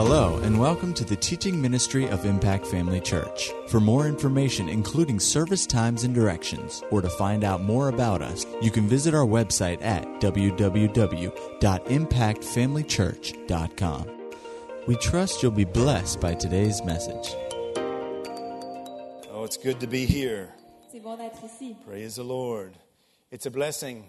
Hello, and welcome to the teaching ministry of Impact Family Church. For more information, including service times and directions, or to find out more about us, you can visit our website at www.impactfamilychurch.com. We trust you'll be blessed by today's message. Oh, it's good to be here. C'est bon d'être ici. Praise the Lord. It's a blessing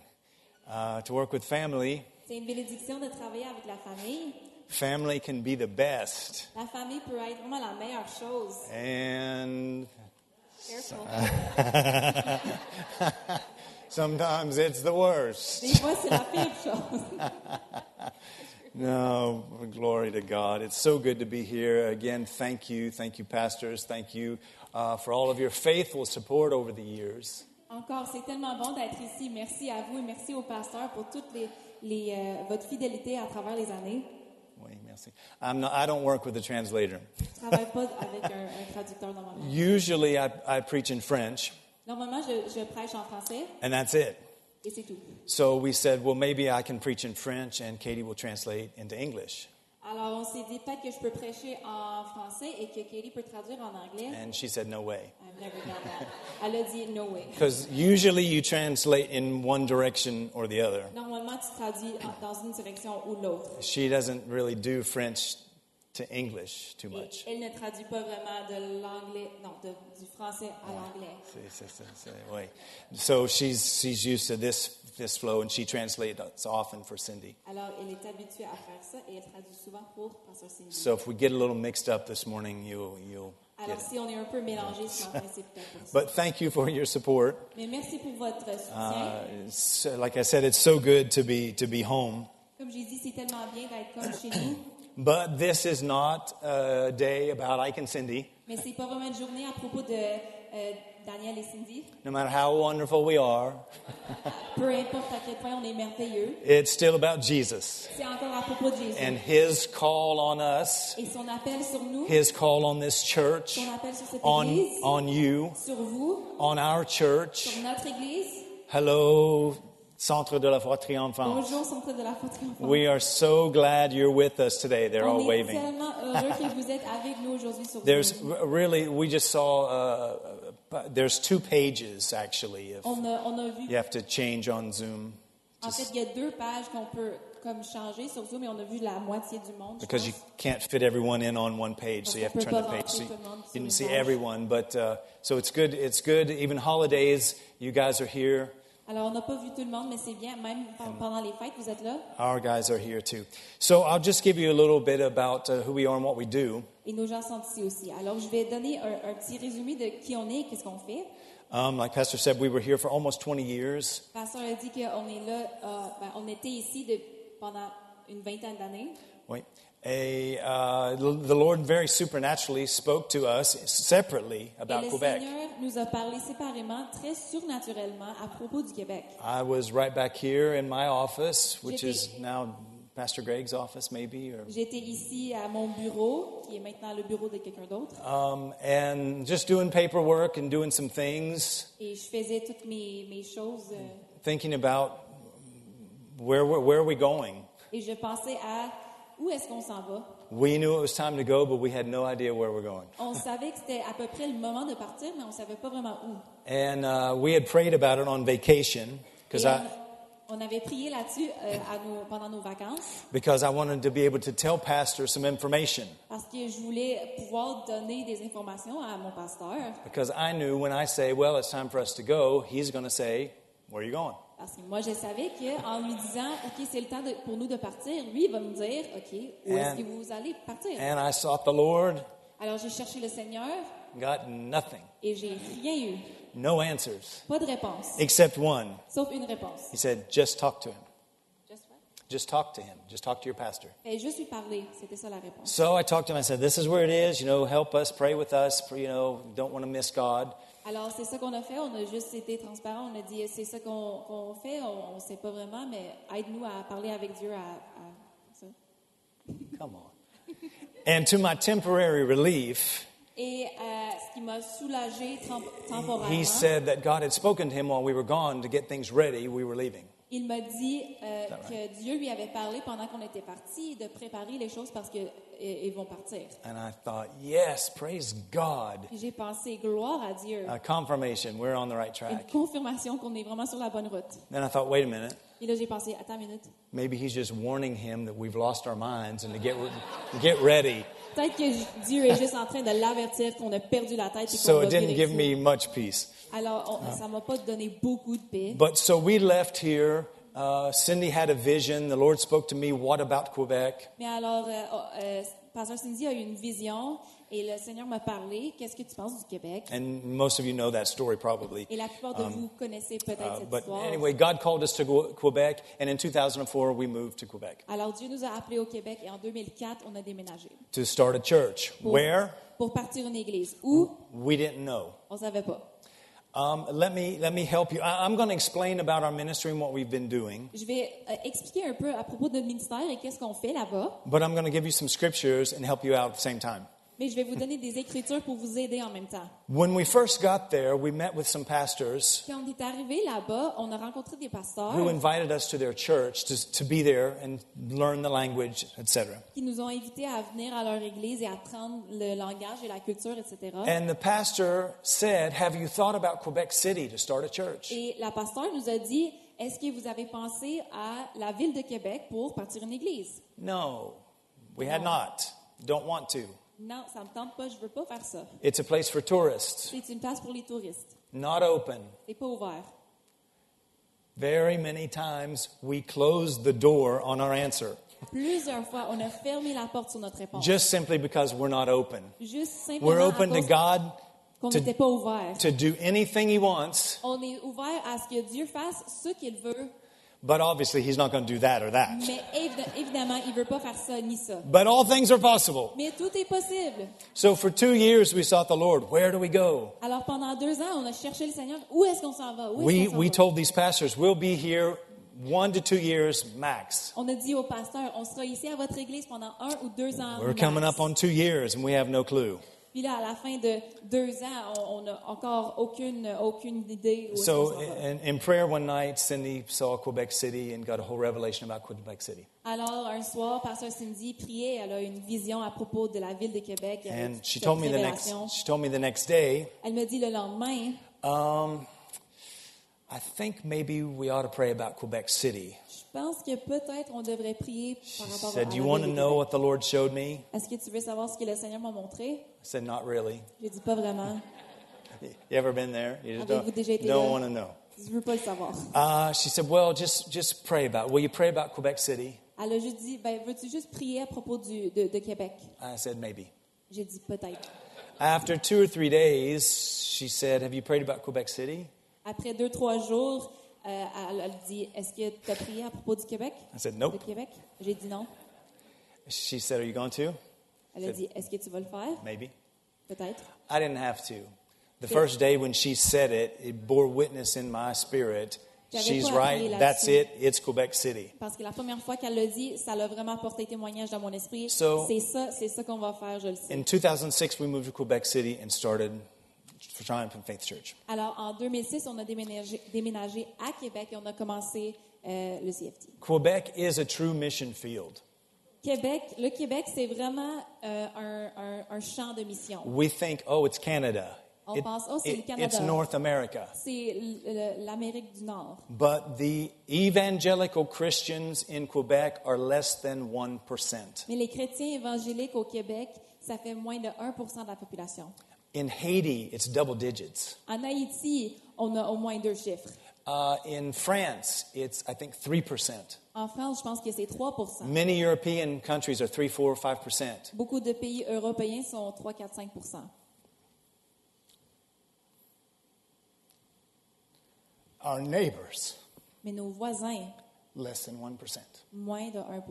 uh, to work with family. C'est une bénédiction de travailler avec la famille. Family can be the best, La famille peut être vraiment la meilleure chose. and Careful. sometimes it's the worst. Des fois, c'est la pire chose. No, glory to God. It's so good to be here. Again, thank you. Thank you, pastors. Thank you uh, for all of your faithful support over the years. Encore, c'est tellement bon d'être ici. Merci à vous et merci au pasteur pour toute les, les, euh, votre fidélité à travers les années. I'm not, I don't work with a translator. Je ne travaille pas avec un, un traducteur normalement. Usually, I, I preach in French, Normalement, je, je prêche en français and that's it. et c'est tout. So we said, well, maybe I can preach in French and Katie will translate into English. Alors, on s'est dit peut-être que je peux prêcher en français et que Katie peut traduire en anglais. And she said, no way. I've never done that. Elle a dit no way. Because usually you translate in one direction or the other. Normalement, tu traduis dans une direction ou l'autre. She doesn't really do French to English too much. elle ne traduit pas vraiment de l'anglais, non, de- du français à l'anglais. C'est- c'est- c'est- ouais. So she's, she's used to this, this flow and she translates often for Cindy. Alors, elle est habituée à faire ça et elle traduit souvent pour Pasteur Cindy. So if we get a little mixed up this morning, you'll, you'll get Alors, it. si on est un peu mélangé ce matin, c'est peut-être. But thank you for your support. Mais merci pour votre soutien. Uh, like I said, it's so good to be, to be home. Comme j'ai dit, c'est tellement bien d'être comme chez nous. But this is not a day about Ike and Cindy. Mais c'est pas vraiment une journée à propos de euh, Daniel et Cindy. No matter how wonderful we are, Peu importe à quel point on est merveilleux, it's still about Jesus c'est encore à propos de Jésus. and his call on us, Et son appel sur nous, his call on this church, son appel sur cette on, église, on you, sur vous, on our church. sur notre église. Hello, Centre de la Foi Triomphante. Bonjour, Centre de la Foi Triomphante. We are so glad you're with us today. They're all On est waving. tellement heureux que vous êtes avec nous aujourd'hui sur There's really, we just saw, uh, uh, there's two pages actually. If On a, on a vu, you have to change on Zoom. en fait, il y a deux pages qu'on peut comme changer sur Zoom, et on a vu la moitié du monde. because you can't fit everyone in on one page, so you have to turn the page. So you, you didn't see everyone, but uh, so it's good. It's good. Even holidays, you guys are here. Alors, on n'a pas vu tout le monde, mais c'est bien. Même pe- pendant les fêtes, vous êtes là. Our guys are here too. So I'll just give you a little bit about uh, who we are and what we do. Et nos gens sont ici aussi. Alors, je vais donner un, un petit résumé de qui on est et qu'est-ce qu'on fait. Um, like Pastor said, we were here for almost 20 years. Pasteur a dit qu'on est là, euh, ben, on était ici de- pendant une vingtaine d'années. Wait. A, uh, the Lord very supernaturally spoke to us separately Et about le Quebec. Seigneur nous a parlé séparément, très surnaturellement, à propos du Québec. I was right back here in my office, which is now Pastor Greg's office, maybe, or J'étais ici à mon bureau, qui est maintenant le bureau de quelqu'un d'autre, um, and just doing paperwork and doing some things, et je faisais toutes mes, mes choses, euh, thinking about where we're, where are we going. et je pensais à où est-ce qu'on s'en va. We knew it was time to go, but we had no idea where we're going. On savait que c'était à peu près le moment de partir, mais on savait pas vraiment où. And uh, we had prayed about it on vacation because I on, avait prié là-dessus euh, nos- pendant nos vacances, because I wanted to be able to tell pastors some information parce que je voulais pouvoir donner des informations à mon pasteur. because I knew when I say, "Well, it's time for us to go," he's going to say, "Where are you going?" Parce que moi, je savais qu'en lui disant, OK, c'est le temps de- pour nous de partir, lui, il va me dire, OK, où est-ce que vous allez partir? And I sought the Lord, Alors, j'ai cherché le Seigneur got nothing, et j'ai rien eu. no answers Pas de réponse. except one. Sauf une réponse. He said, "Just talk to him. Just what? Just talk to him. Just talk to your pastor." Et juste lui parler, c'était ça la réponse. So I talked to him. I said, "This is where it is. You know, help us, pray with us. You know, don't want to miss God." Alors, c'est ça qu'on a fait. On a juste été transparent. On a dit, c'est ça qu'on fait. On ne sait pas vraiment, mais aide-nous à parler avec Dieu à, à ça. Come on. And to my temporary relief, Et euh, ce qui m'a soulagé temp- temporairement, he said that God had spoken to him while we were gone to get things ready. We were leaving. Il m'a dit euh, que Dieu lui avait parlé pendant qu'on était partis de préparer les choses parce qu'ils vont partir. And I thought, yes, praise God. J'ai pensé, gloire à Dieu. A confirmation, we're on the right Une track. confirmation qu'on est vraiment sur la bonne route. Then I thought, wait a minute. Et là, j'ai pensé, attends une minute. Maybe he's just warning him that we've lost our minds and to get, get ready. Peut-être que Dieu est juste en train de l'avertir qu'on a perdu la tête et qu'on So it didn't give me much peace. Alors, on- ça m'a pas donné beaucoup de paix. But so we left here. Uh, Cindy had a vision. The Lord spoke to me, what about Quebec? Mais alors, euh, euh, Pasteur Cindy a eu une vision et le Seigneur m'a parlé. Qu'est-ce que tu penses du Québec? And most of you know that story probably. Et la plupart de vous connaissez peut-être Uh, cette but histoire. anyway, God called us to go- Quebec, and in 2004 we moved to Quebec Alors, Dieu nous a appelés au Québec et en 2004, on a déménagé to start a church. pour, Where? pour partir une église. Où? We didn't know. On savait pas. Um, let me let me help you. I, I'm going to explain about our ministry and what we've been doing, Je vais euh, expliquer un peu à propos de notre ministère et qu'est-ce qu'on fait là-bas. but I'm going to give you some scriptures and help you out at the same time. Mais je vais vous donner des écritures pour vous aider en même temps. When we first got there, we met with some pastors Quand on est arrivé là-bas, on a rencontré des pasteurs who invited us to their church to, to be there and learn the language, etc. qui nous ont invités à venir à leur église et à apprendre le langage et la culture, etc. And the pastor said, Have you thought about Quebec City to start a church? Et la pasteur nous a dit, est-ce que vous avez pensé à la ville de Québec pour partir une église? No, we had not. Don't want to. Non, ça me tente pas, je veux pas faire ça. It's a place for tourists, C'est une place pour les touristes. not open. C'est pas ouvert. Very many times we closed the door on our answer, Plusieurs fois, on a fermé la porte sur notre réponse. just simply because we're not open. Juste simplement We're à open to God qu'on to- n'était pas ouvert. to do anything He wants, On est ouvert à ce que Dieu fasse ce qu'il veut, but obviously He's not going to do that or that. mais évidemment, il veut pas faire ça ni ça. But all things are possible. Mais tout est possible. So for two years we sought the Lord. Where do we go? Alors pendant deux ans, on a cherché le Seigneur. Où est-ce qu'on s'en va? Où We, we va? told these pastors, we'll be here one to two years max. On a dit au pasteur, on sera ici à votre église pendant un ou deux ans. We're max. coming up on two years and we have no clue. Puis là, à la fin de deux ans, on n'a encore aucune, aucune idée où So in, in prayer one night, Cindy saw Quebec City and got a whole revelation about Quebec City. Alors, un soir, pasteur Cindy priait, elle a une vision à propos de la ville de Québec. And she told me the next, she told me the next day, Elle me dit le lendemain, um, I think maybe we ought to pray about Quebec City. Je pense que peut-être on devrait prier par rapport à said, la Do you want to know what the Lord showed me? Est-ce que tu veux savoir ce que le Seigneur m'a montré? I said, Not really. J'ai dit pas vraiment. You ever been there? You just Avez-vous don't, déjà été don't là? want to know. Je veux pas le savoir. Uh, she said, Well, just, just pray about it. Will you pray about Quebec City? Elle a juste dit, ben, veux-tu juste prier à propos du, de, de Québec? I said, Maybe. J'ai dit peut-être. After two or three days, she said, Have you prayed about Quebec City? Après deux, trois jours, euh, elle, elle dit, est-ce que tu as prié à propos du Québec? I said, Nope. Québec? J'ai dit non. She said, Are you going to? Elle a dit, est-ce que tu vas le faire? Maybe. Peut-être. I didn't have to. The first day when she said it, it bore witness in my spirit. She's right. That's it. It's Quebec City. Parce que la première fois qu'elle l'a dit, ça l'a vraiment porté témoignage dans mon esprit. So- c'est ça, c'est ça qu'on va faire, je le sais. In 2006, we moved to Quebec City and started Triumph and Faith Church. Alors, en 2006, on a déménagé, déménagé à Québec et on a commencé euh, le CFT. Quebec is a true mission field. Québec, le Québec, c'est vraiment euh, un, un- un champ de mission. We think, oh, it's Canada. On pense, oh, c'est le Canada. It's North America. C'est l'Amérique du Nord. But the evangelical Christians in Quebec are less than 1%. Mais les chrétiens évangéliques au Québec, ça fait moins de 1% de la population. In Haiti, it's double digits. En Haïti, on a au moins deux chiffres. Uh, in France, it's, I think, 3%. En France, je pense que c'est 3 Many European countries are 3, 4, 5%. Beaucoup de pays européens sont 3, 4, 5 Our neighbors, Mais nos voisins, less than 1%. moins de 1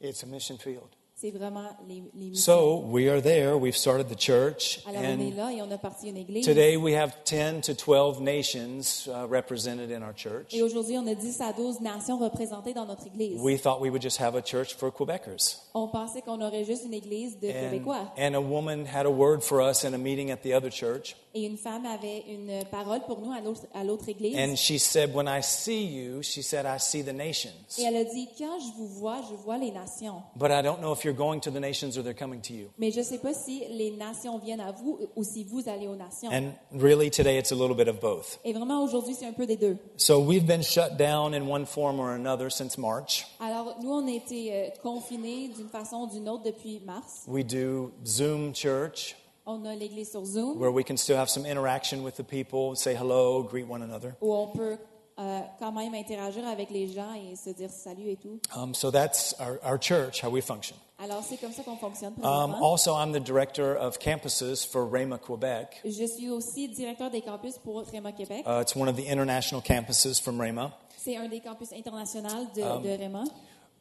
It's a mission field. C'est vraiment les, les missions. So we are there. We've started the church. Alors, on est And là et on a parti une église. today we have 10 to 12 nations uh, represented in our church. Et aujourd'hui, on a 10 à 12 nations représentées dans notre église. We thought we would just have a church for Quebecers. On pensait qu'on aurait juste une église de And, Québécois. and a woman had a word for us in a meeting at the other church. Et une femme avait une parole pour nous à l'autre- à l'autre église. And she said, When I see you, she said, I see the nations. Et elle a dit, quand je vous vois, je vois les nations. But I don't know if you're going to the nations or they're coming to you. Mais je ne sais pas si les nations viennent à vous ou si vous allez aux nations. And really, today it's a little bit of both. Et vraiment, aujourd'hui, c'est un peu des deux. So we've been shut down in one form or another since March. Alors, nous, on a été euh, confinés d'une façon ou d'une autre depuis mars. We do Zoom church On a l'église sur Zoom where we can still have some interaction with the people, say hello, greet one another. où on peut euh, quand même interagir avec les gens et se dire salut et tout. Um, so that's our, our church, how we function. Alors, c'est comme ça qu'on fonctionne Um, also, I'm the director of campuses for Rhema Quebec. Je suis aussi directeur des campus pour Réma Québec. Uh, it's one of the international campuses from Rhema. C'est un des campus internationaux de, Um, de Réma.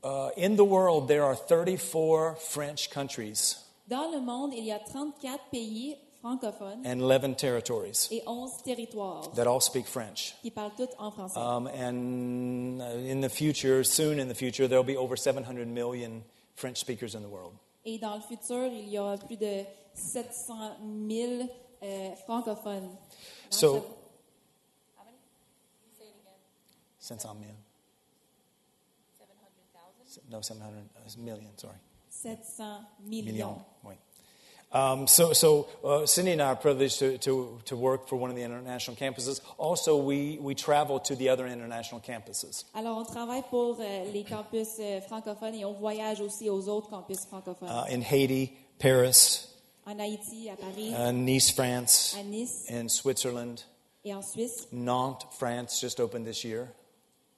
Uh, in the world, there are 34 French countries Dans le monde, il y a 34 pays francophones and 11 territories et 11 territoires that all speak French. qui parlent tous en français. Um, and uh, in the future, soon in the future, there'll be over 700 million French speakers in the world. Et dans le futur, il y aura plus de 700 000 euh, francophones. Dans So- ce- 700 million. No, 700 uh, million, sorry. 700 Million. millions. Um, so, so uh, Cindy and I are privileged to, to, to work for one of the international campuses. Also, we, we travel to the other international campuses. Alors, on travaille pour euh, les campus euh, francophones et on voyage aussi aux autres campus francophones. Uh, in Haiti, Paris, en Haïti, à Paris, uh, Nice, France, à Nice in Switzerland, et en Suisse. Nantes, France just opened this year.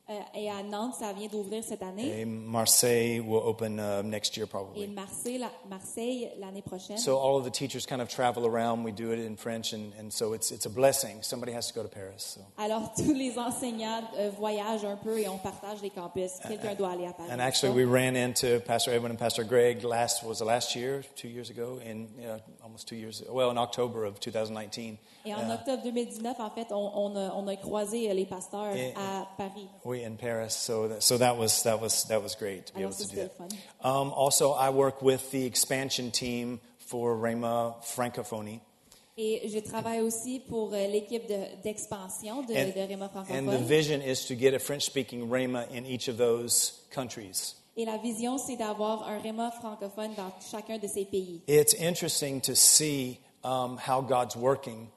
Euh, et à Nantes, ça vient d'ouvrir cette année. And Marseille will open uh, next year Et probably. Marseille, la- Marseille l'année prochaine. So all of the teachers kind of travel around. We do it in French, and, and so it's, it's a blessing. Somebody has to go to Paris. So. Alors, tous les enseignants euh, voyagent un peu et on partage les campus. Quelqu'un doit aller à Paris. And actually, we ran into Pastor Edwin and Pastor Greg last was the last year, two years ago, in uh, almost two years. Well, in October of 2019, Et en uh, octobre 2019, en fait, on, on a, on a croisé euh, les pasteurs Et- à Paris. We in Paris. So that, so that was that was that was great to be Alors, able to do that. Um, also, I work with the expansion team for Rhema Francophonie. Et je travaille aussi pour euh, l'équipe d'expansion de, And, de Rhema and the vision is to get a French-speaking Rhema in each of those countries. Et la vision, c'est d'avoir un Rhema francophone dans chacun de ces pays. It's interesting to see um, how God's working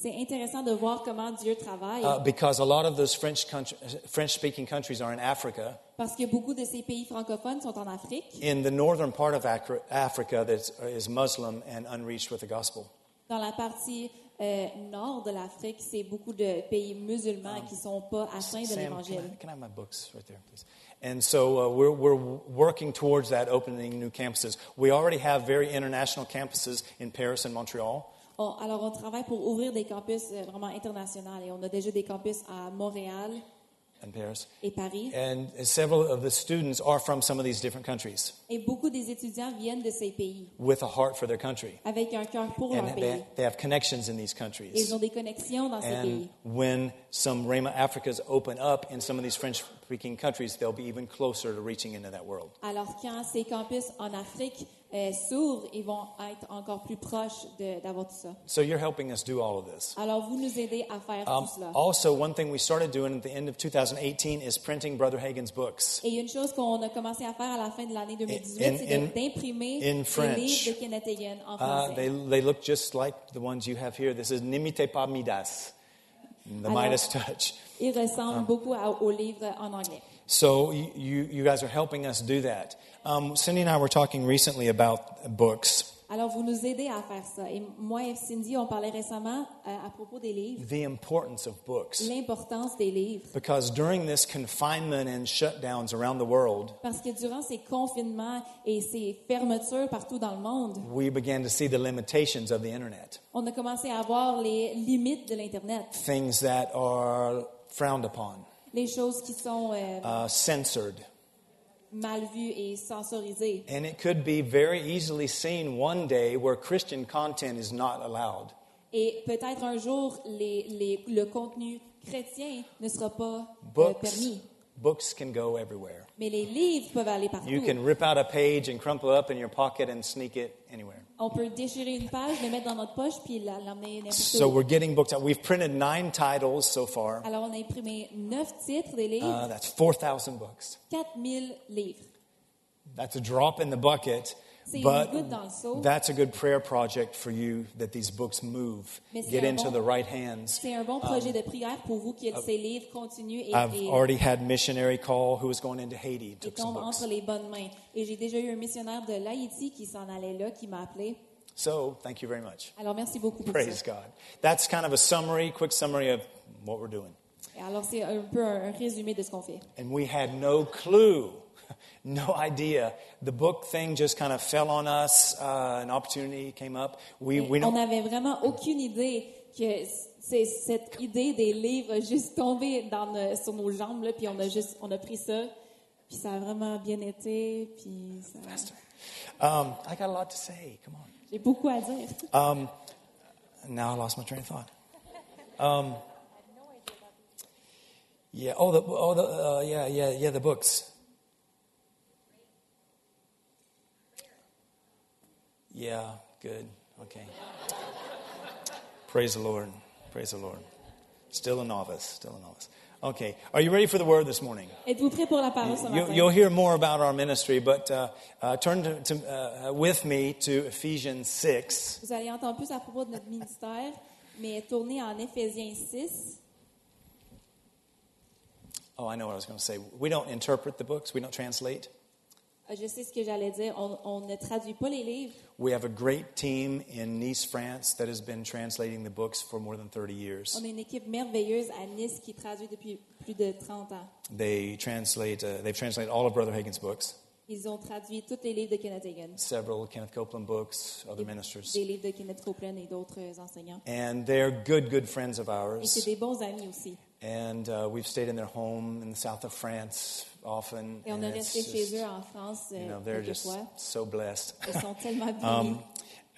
C'est intéressant de voir comment Dieu travaille uh, because a lot of those French country, French-speaking countries are in Africa. parce que beaucoup de ces pays francophones sont en Afrique. In the northern part of Africa, that is Muslim and unreached with the gospel. Dans la partie euh, nord de l'Afrique, c'est beaucoup de pays musulmans qui sont pas atteints de l'Évangile. I, can I have my books right there, please? And so uh, we're, we're working towards that, opening new campuses. We already have very international campuses in Paris and Montreal. On- alors, on travaille pour ouvrir des campus euh, vraiment internationaux et on a déjà des campus à Montréal and Paris. et Paris. And several of the students are from some of these different countries Et beaucoup des étudiants viennent de ces pays with a heart for their country. avec un cœur pour leur And pays. they, they have connections in these Et countries. Ils ont des connexions dans ces And pays. when some Rhema Africas open up in some of these French speaking countries, they'll be even closer to reaching into that world. Alors, quand ces campus en Afrique euh, s'ouvrent, ils vont être encore plus proches d'avoir tout ça. So you're helping us do all of this. Alors, vous nous aidez à faire Um, tout cela. also, one thing we started doing at the end of 2018 is printing Brother Hagen's books. Et une chose qu'on a commencé à faire à la fin de l'année 2018, In- c'est d'imprimer les livres de Kenneth Hagin en Uh, français. they, they look just like the ones you have here. This is N'imite pas Midas, the Alors- Midas touch. Ils Ah. ressemblent beaucoup à- aux livres en anglais. So you, you, guys are helping us do that. Um, Cindy and I were talking recently about books, Alors, vous nous aidez à faire ça. Et moi et Cindy, on parlait récemment euh, à propos des livres, the importance of books. l'importance des livres. Because during this confinement and shutdowns around the world, Parce que durant ces confinements et ces fermetures partout dans le monde, we began to see the limitations of the internet, on a commencé à voir les limites de l'Internet, things that are frowned upon, les choses qui sont euh, uh, censored, mal vu et censorisé. And it could be very easily seen one day where Christian content is not allowed. Et peut-être un jour, les, les- le contenu chrétien ne sera pas euh, Books, permis. books can go everywhere. Mais les livres peuvent aller partout. You can rip out a page and crumple it up in your pocket and sneak it anywhere. On peut déchirer une page, le mettre dans notre poche, puis l'emmener n'importe So we're getting books out. We've printed nine titles so far. Alors, on a imprimé neuf titres des livres, Uh, that's 4,000 books. 4000 livres. That's a drop in the bucket, but goutte dans le seau. that's a good prayer project for you that these books move, get into bon- the right hands. C'est un bon projet de um, prière pour vous que ces livres continuent et, I've et- euh, already had missionary call who was going into Haiti, took some books. entre les bonnes mains. Et j'ai déjà eu un missionnaire de l'Haïti qui s'en allait là, qui m'a appelé. So thank you very much. Alors, merci beaucoup pour Praise ça. God. That's kind of a summary, quick summary of what we're doing. Et alors, c'est un peu un résumé de ce qu'on fait. And we had no clue, no idea. The book thing just kind of fell on us. Uh, an opportunity came up. We, we on don't, n'avait vraiment aucune idée que c'est- cette idée des livres a juste tombé dans nos- sur nos jambes, là, puis on a juste on a pris ça, puis ça a vraiment bien été, puis ça- um, I got a lot to say. Come on. j'ai beaucoup à dire. Um, now I lost my train of thought. Um, yeah. Oh, the, oh, the, uh, yeah, yeah, yeah. The books. Yeah. Good. Okay. Praise the Lord. Praise the Lord. Still a novice. Still a novice. Okay. Are you ready for the word this morning? Êtes-vous pour la parole ce You, you'll hear more about our ministry, but uh, uh, turn to, to, uh, with me to Ephesians 6. Vous allez entendre plus à propos de notre ministère, mais tournez en Éphésiens 6. Oh, I know what I was going to say. We don't interpret the books, we don't translate. Euh, Je sais ce que j'allais dire. On, on ne traduit pas les livres. We have a great team in Nice, France, that has been translating the books for more than 30 years. On a une équipe merveilleuse à Nice qui traduit depuis plus de 30 ans. They translate, uh, they've translated all of Brother Hagen's books, Ils ont traduit tous les livres de Kenneth Hagin, several Kenneth Copeland books, other ministers. des livres de Kenneth Copeland et d'autres enseignants. And they're good, good friends of Et c'est ours. des bons amis aussi. And uh, we've stayed in their home in the south of France often. Et on and a resté chez eux en France euh, You know, they're just quelquefois. so blessed. Ils sont tellement bénis. Um,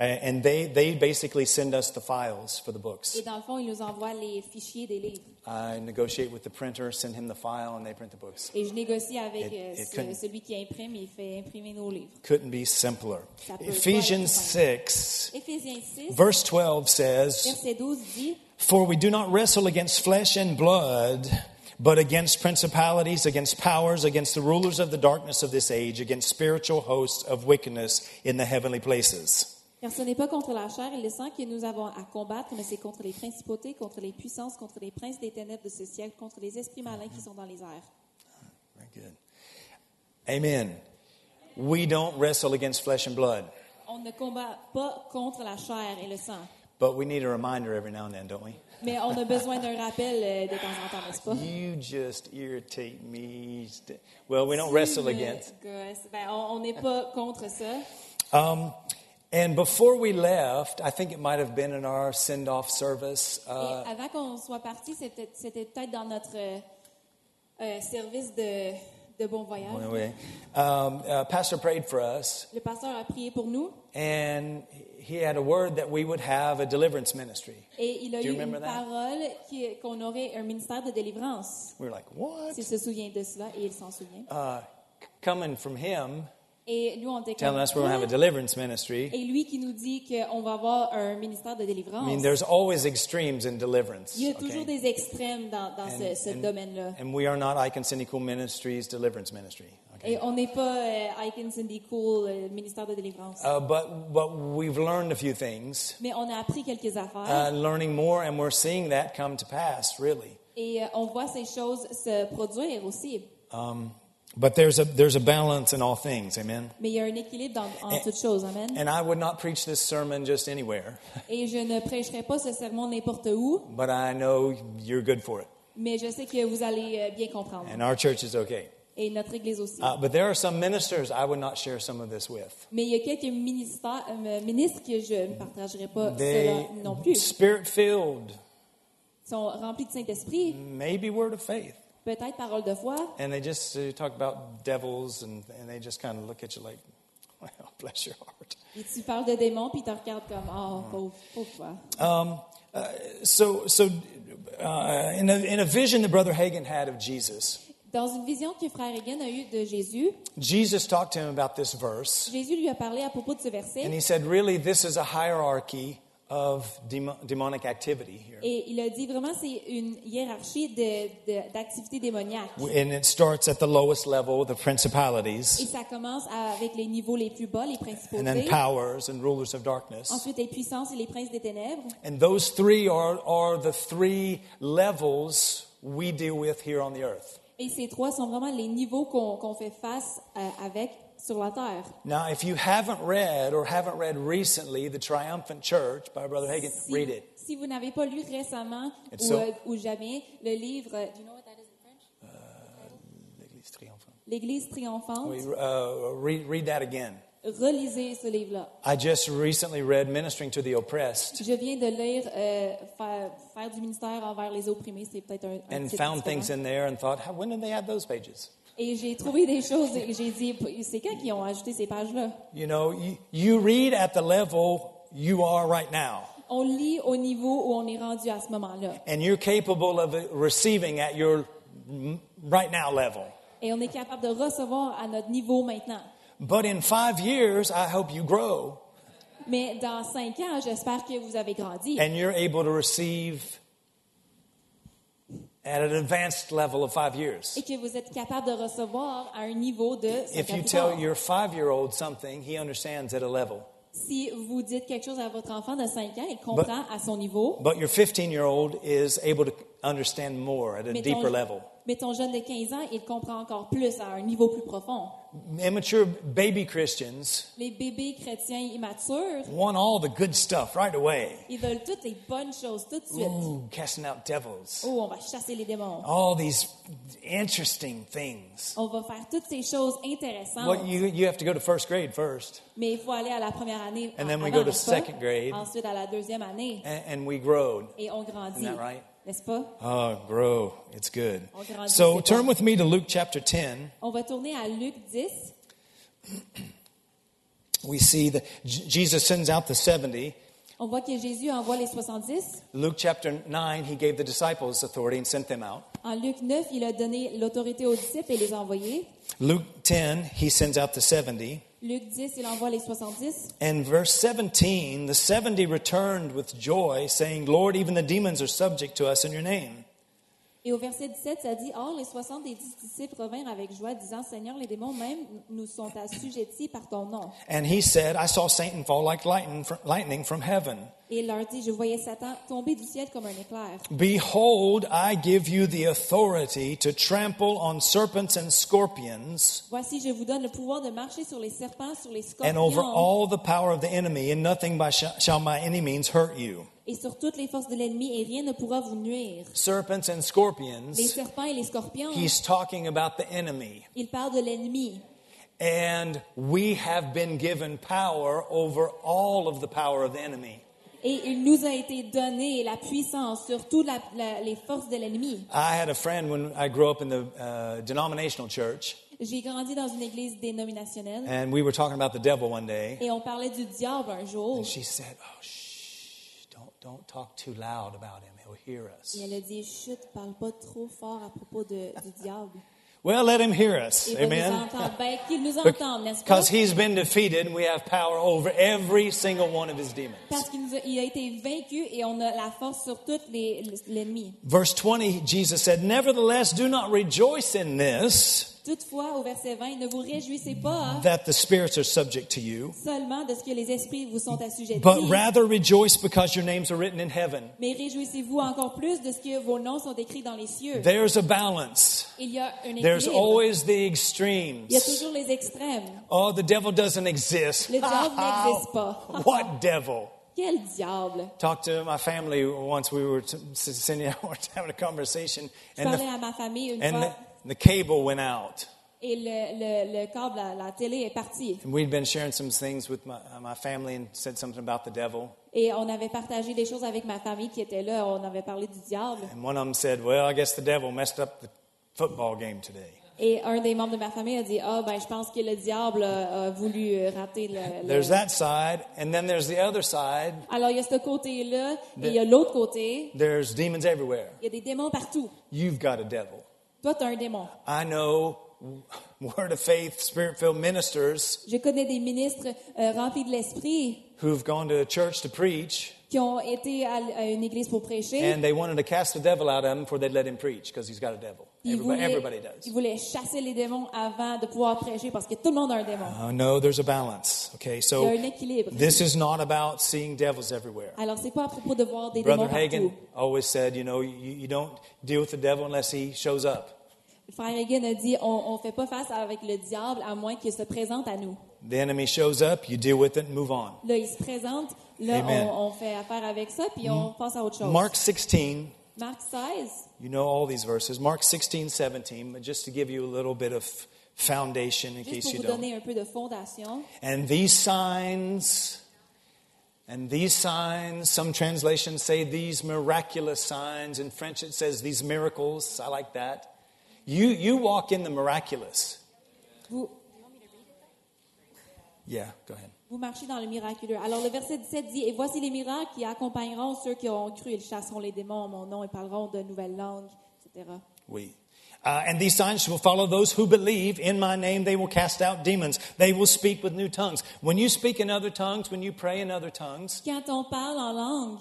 and they, they basically send us the files for the books. et dans le fond, ils nous envoient les fichiers des livres. I negotiate with the printer, send him the file, and they print the books. Et je négocie avec It- euh, it ce- couldn't- celui qui imprime, il fait imprimer nos livres. Couldn't be simpler. Ça peut pas Ephesians 6, 6, verse 12 says, verset 12 dit For we do not wrestle against flesh and blood, but against principalities, against powers, against the rulers of the darkness of this age, against spiritual hosts of wickedness in the heavenly places. Car ce n'est pas contre la chair et le sang que nous avons à combattre, mais c'est contre les principautés, contre les puissances, contre les princes des ténèbres de ce siècle, contre les esprits malins qui sont dans les airs. Very good. Amen. We don't wrestle against flesh and blood, On ne combat pas contre la chair et le sang, but we need a reminder every now and then, don't we? mais on a besoin d'un rappel euh, de temps en temps, n'est-ce pas? You just irritate me. Well, we don't wrestle against. Ben, on n'est pas contre ça. Um, and before we left, I think it might have been in our send off service. Et Uh, avant qu'on soit parti, c'était peut-être dans notre euh, service de, de bon voyage. anyway, um, uh, Pastor prayed for us, Le pasteur a prié pour nous and he had a word that we would have a deliverance ministry. et il a Do you eu une that? parole qu'on aurait un ministère de délivrance. We were like, what? S'il se souvient de cela, et il s'en souvient. Uh, coming from him, Et lui, on telling us we're going to have a deliverance ministry. Et lui qui nous dit qu'on va avoir un ministère de I mean, there's always extremes in deliverance. Il y a okay? toujours des extrêmes dans, dans ce, ce and, domaine-là. and we are not Icon Cool Ministries deliverance ministry. Okay? Et on n'est pas euh, Icon Cindy Cool, euh, ministère de délivrance. Uh, but, but we've learned a few things, Mais on a appris quelques affaires. uh, learning more, and we're seeing that come to pass, really. Et euh, on voit ces choses se produire aussi. Um, but there's a, there's a balance in all things, amen? Mais il y a un équilibre dans, en And- toutes choses. Amen? And I would not preach this sermon just anywhere, Et je ne prêcherai pas ce sermon n'importe où, but I know you're good for it. mais je sais que vous allez euh, bien comprendre. And our church is okay. Et notre Église aussi. Uh, but there are some ministers I would not share some of this with. Mais il y a quelques ministères, euh, ministres que je ne partagerai pas They cela non plus. spirit filled, Ils sont remplis de Saint-Esprit, maybe word of faith, peut-être parole de foi. and they just uh, talk about devils, and, and they just kind of look at you like, well, bless your heart. Et tu parles de démons, puis ils te regardent comme, oh, pauvre, pauvre toi. Um, uh, so, so uh, in, a, in a vision that Brother Hagin had of Jesus, Dans une vision que Frère Egan a eue de Jésus, Jesus talked to him about this verse, Jésus lui a parlé à propos de ce verset. and he said, really, this is a hierarchy of demo- demonic activity here. et il a dit vraiment c'est une hiérarchie de- de- démoniaques. And it starts at the lowest level, the Et principalities, ça commence avec les niveaux les plus bas, les and then principautés, powers and rulers of darkness. ensuite les puissances et les princes des ténèbres. And those three are, are the three levels we deal with here on the earth. Et ces trois sont vraiment les niveaux qu'on qu'on fait face euh, avec sur la terre. Now, if you haven't read or haven't read recently The Triumphant Church by Brother Hagin, Si, read it. si vous n'avez pas lu récemment ou, so- euh, ou jamais le livre, do you know what that is in French? L'Église triomphante. L'Église triomphante, We, uh, read, read that again. relisez ce livre-là. I just recently read Ministering to the Oppressed Je viens de lire euh, faire, faire du ministère envers les opprimés, c'est peut-être un, un and found différent. things in there and thought, "How- when did they add those pages? Et j'ai trouvé des choses et j'ai dit, c'est quand qui ont ajouté ces pages-là? You know, you, you read at the level you are right now, On lit au niveau où on est rendu à ce moment-là. and you're capable of receiving at your right now level. Et on est capable de recevoir à notre niveau maintenant. But in five years, I hope you grow Mais dans cinq ans, j'espère que vous avez grandi and you're able to receive at an advanced level of five years. et que vous êtes capable de recevoir à un niveau de If you tell your five year old something, he understands at a level. Si vous dites quelque chose à votre enfant de 5 ans, il comprend à son niveau. But your 15 year old is able to understand more at a Mais deeper ton, level. Mais ton jeune de 15 ans, il comprend encore plus à un niveau plus profond. Immature baby Christians Les bébés chrétiens immatures, want all the good stuff right away. ils veulent toutes les bonnes choses tout de suite. Ooh, casting out devils. Oh, on va chasser les démons. All these interesting things. On va faire toutes ces choses intéressantes. Well, you, you have to go to first grade first, Mais il faut aller à la première année. And then we go to second grade. Ensuite à la deuxième année. and, and we grow. Et on grandit. Isn't that right? N'est-ce pas? Ah, oh, grow. It's good. So turn with me to Luke chapter 10. On va tourner à Luc 10. We see that Jesus sends out the 70. On voit que Jésus envoie les 70. Luke chapter 9, he gave the disciples authority and sent them out. En Luc 9, il a donné l'autorité aux disciples et les a envoyés. Luke 10, he sends out the 70. Luc 10, il envoie les 70. And verse 17, the 70 returned with joy, saying, Lord, even the demons are subject to us in your name. Et au verset 17, ça dit Or, les 70 des dix disciples revinrent avec joie, disant Seigneur, les démons même nous sont assujettis par ton nom. And he said, I saw Satan fall like lightning from, heaven. Et il leur dit Je voyais Satan tomber du ciel comme un éclair. Behold, I give you the authority to trample on serpents and scorpions Voici, je vous donne le pouvoir de marcher sur les serpents, sur les and over all the power of the enemy, and nothing by sh- shall by any means hurt you. Et sur toutes les forces de l'ennemi, et rien ne pourra vous nuire. Serpents and Les serpents et les scorpions, he's talking about the enemy. il parle de l'ennemi. And we have been given power over all of the power of the enemy. Et il nous a été donné la puissance sur toutes les forces de l'ennemi. I had a friend when I grew up in the uh, denominational church, J'ai grandi dans une église dénominationnelle and we were talking about the devil one day. et on parlait du diable un jour. And she said, Oh, don't, talk too loud about him. He'll hear us. Et elle a dit, chut, parle pas trop fort à propos de, du diable. Well, let him hear us. Il va nous Amen. entendre. Ben, qu'il nous entende, n'est-ce pas? Because he's been defeated and we have power over every single one of his demons. Parce qu'il nous a, il a été vaincu et on a la force sur tout les- Verse 20, Jesus said, Nevertheless, do not rejoice in this, Toutefois, au verset 20, ne vous réjouissez pas that the spirits are subject to you, seulement de ce que les esprits vous sont assujettis, but rather rejoice because your names are written in heaven. mais réjouissez-vous encore plus de ce que vos noms sont écrits dans les cieux. There's a balance. Il y a un There's always the Il y a extremes. toujours les extrêmes. Oh, the devil doesn't exist. Le diable n'existe pas. what devil? Quel diable! Talked to my family once. We were and I were having a conversation, Je and the, à ma famille une and fois the, the cable went out. et le, le, le câble, la, la télé est partie. And we'd been sharing some things with my, uh, my family and said something about the devil. Et on avait partagé des choses avec ma famille qui était là. On avait parlé du diable. And one of them said, "Well, I guess the devil messed up the football game today. Et un des membres de ma famille a dit Ah, ben, je pense que le diable a, a voulu euh, rater le. le- There's that side, and then there's the other side. Alors, il y a ce côté-là, et il y a l'autre côté. There's demons everywhere. Il y a des démons partout. You've got a devil. Toi, tu as un démon. I know Word of Faith, Spirit filled ministers Je connais des ministres euh, remplis de l'esprit who've gone to a church to preach, qui ont été à, à une église pour prêcher. and they wanted to cast the devil out of him before they'd let him preach because he's got a devil. Everybody, voulaient, everybody does. ils voulaient chasser les démons avant de pouvoir prêcher parce que tout le monde a un démon. Uh, no, there's a balance. Okay, Il y a so un équilibre. this is not about seeing devils everywhere. Alors, c'est pas à propos de voir des Brother démons Hagen partout. always said, you know, you, you don't deal with the devil unless he shows up. Frère Hagen a dit on ne fait pas face avec le diable à moins qu'il se présente à nous. The enemy shows up, you deal with it and move on. Là, il se présente, là, Amen. on, on fait affaire avec ça, puis on passe à autre chose. Mark 16, Marc 16, you know all these verses. Mark 16, 17, but just to give you a little bit of foundation in juste case you don't. donner un peu de fondation. And these signs, and these signs, some translations say these miraculous signs. In French, it says these miracles. I like that. You, you walk in the miraculous. Vous, Yeah, go ahead. Vous marchez dans le miraculeux. Alors, le verset 17 dit Et voici les miracles qui accompagneront ceux qui auront cru. Ils chasseront les démons en mon nom et parleront de nouvelles langues, etc. We. Uh, and these signs will follow those who believe. In my name, they will cast out demons. They will speak with new tongues. When you speak in other tongues, when you pray in other tongues, Quand on parle en langue,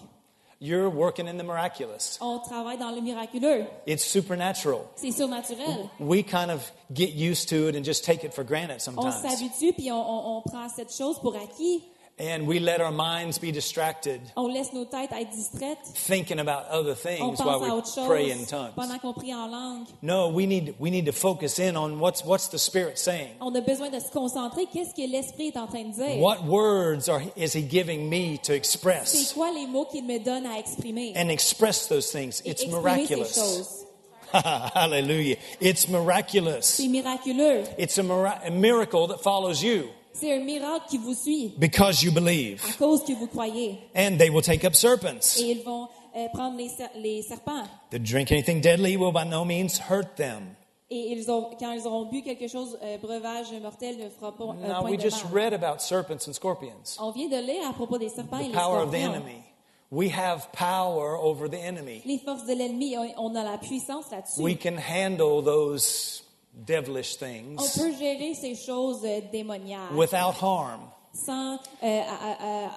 you're working in the miraculous. on travaille dans le miraculeux. It's supernatural. C'est surnaturel. We kind of get used to it and just take it for granted sometimes. On s'habitue, puis on, on- on prend cette chose pour acquis. And we let our minds be distracted On laisse nos têtes être distraites. thinking about other things while we pray in tongues. pendant qu'on prie en langue. No, we need, we need to focus in on what's, what's the Spirit saying. On a besoin de se concentrer. Qu'est-ce que l'Esprit est en train de dire? What words are, is He giving me to C'est express? quoi les mots qu'il me donne à exprimer? And express those things. It's ces miraculous. choses. Hallelujah. It's miraculous. C'est miraculeux. It's a miracle that follows you C'est un miracle qui vous suit because you believe. à cause que vous croyez. And they will take up serpents. Et ils vont euh, prendre les, ser- les serpents. To drink anything deadly will by no means hurt them. Et ils ont, quand ils auront bu quelque chose, euh, breuvage mortel ne fera pas un euh, Now, point we de just mal. read about serpents and scorpions. On vient de lire à propos des serpents et The les power of the scorpions. enemy. We have power over the enemy. Les forces de l'ennemi, on, on a la puissance là-dessus. We can handle those devilish On things peut gérer ces choses euh, démoniaques without harm, sans euh, à- à-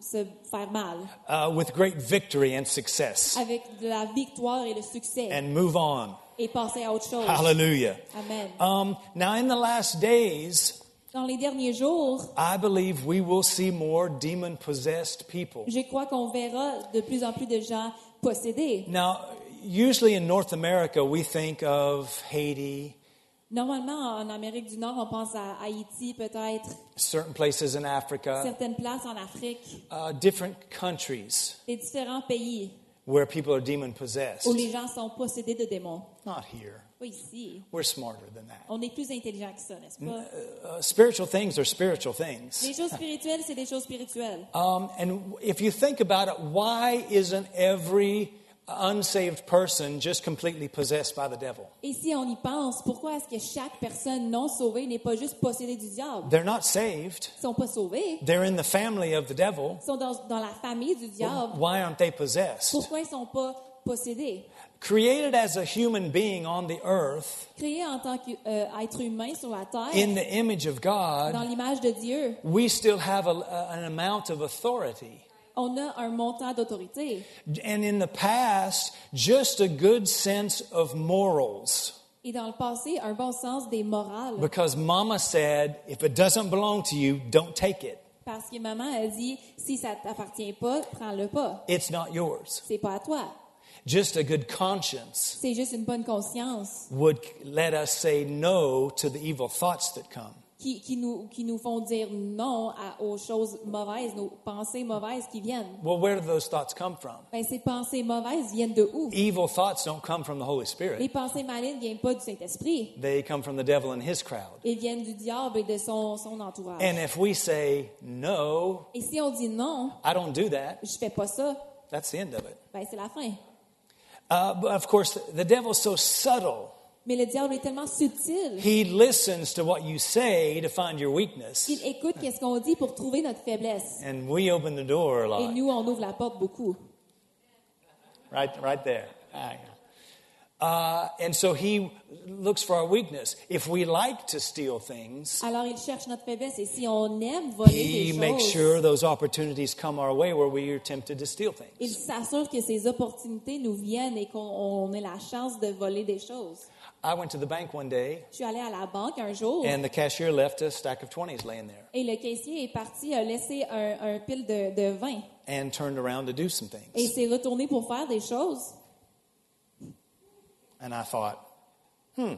se faire mal, uh, with great victory and success, avec de la victoire et le succès, and move on. et passer à autre chose. Hallelujah. Amen. Um, now, in the last days, Dans les derniers jours, I believe we will see more demon possessed people. je crois qu'on verra de plus en plus de gens possédés. Now, usually in North America, we think of Haiti, Normalement, en Amérique du Nord, on pense à Haïti, peut-être, certain places in Africa, certaines places en Afrique, uh, different countries des différents pays where people are demon possessed. où les gens sont possédés de démons. Not here. Pas ici. We're smarter than that. On est plus intelligent que ça, n'est-ce pas? Uh, spiritual things are spiritual things. Les choses spirituelles, c'est des choses spirituelles. Um, and if you think about it, why isn't every unsaved person just completely possessed by the devil? Et si on y pense, pourquoi est-ce que chaque personne non sauvée n'est pas juste possédée du diable? They're not saved. Ils sont pas sauvés. They're in the family of the devil. Ils sont dans, dans la famille du diable. Why aren't they possessed? Pourquoi ils sont pas possédés? Created as a human being on the earth Créés en tant qu'être euh, humain sur la terre, in the image of dans God, l'image de Dieu, we still have a- an amount of authority. On a un montant d'autorité. And in the past, just a good sense of morals. Et dans le passé, un bon sens des morales. Because mama said, if it doesn't belong to you, don't take it. Parce que maman a dit, si ça t'appartient pas, prends-le pas. It's not yours. C'est pas à toi. Just a good conscience C'est juste une bonne conscience would let us say no to the evil thoughts that come. Qui, qui nous, qui nous font dire non à, aux choses mauvaises, nos pensées mauvaises qui viennent. Well, where do those thoughts come from? Ben, ces pensées mauvaises viennent de où? Evil thoughts don't come from the Holy Les Spirit. pensées malignes ne viennent pas du Saint-Esprit. They come from the devil and his crowd. Elles viennent du diable et de son, son entourage. And if we say no, Et si on dit non, I don't do that, je fais pas ça, that's the end of it. ben c'est la fin. Uh, but of course, the devil's so subtle. Mais le diable est tellement subtil. He listens to what you say to find your weakness. Il écoute qu'est-ce qu'on dit pour trouver notre faiblesse. And we open the door a Et lot. nous, on ouvre la porte beaucoup. Right, right there. Uh, and so he looks for our weakness. If we like to steal things, Alors, il cherche notre faiblesse. Et si on aime voler he des makes choses, sure those opportunities come our way where we are tempted to steal il things. s'assure que ces opportunités nous viennent et qu'on on ait la chance de voler des choses. I went to the bank one day, Je suis allée à la banque un jour and the cashier left a stack of 20s laying there et le caissier est parti, a laissé un, un pile de, de vin and turned around to do some things. il s'est retourné pour faire des choses. And I thought, hmm,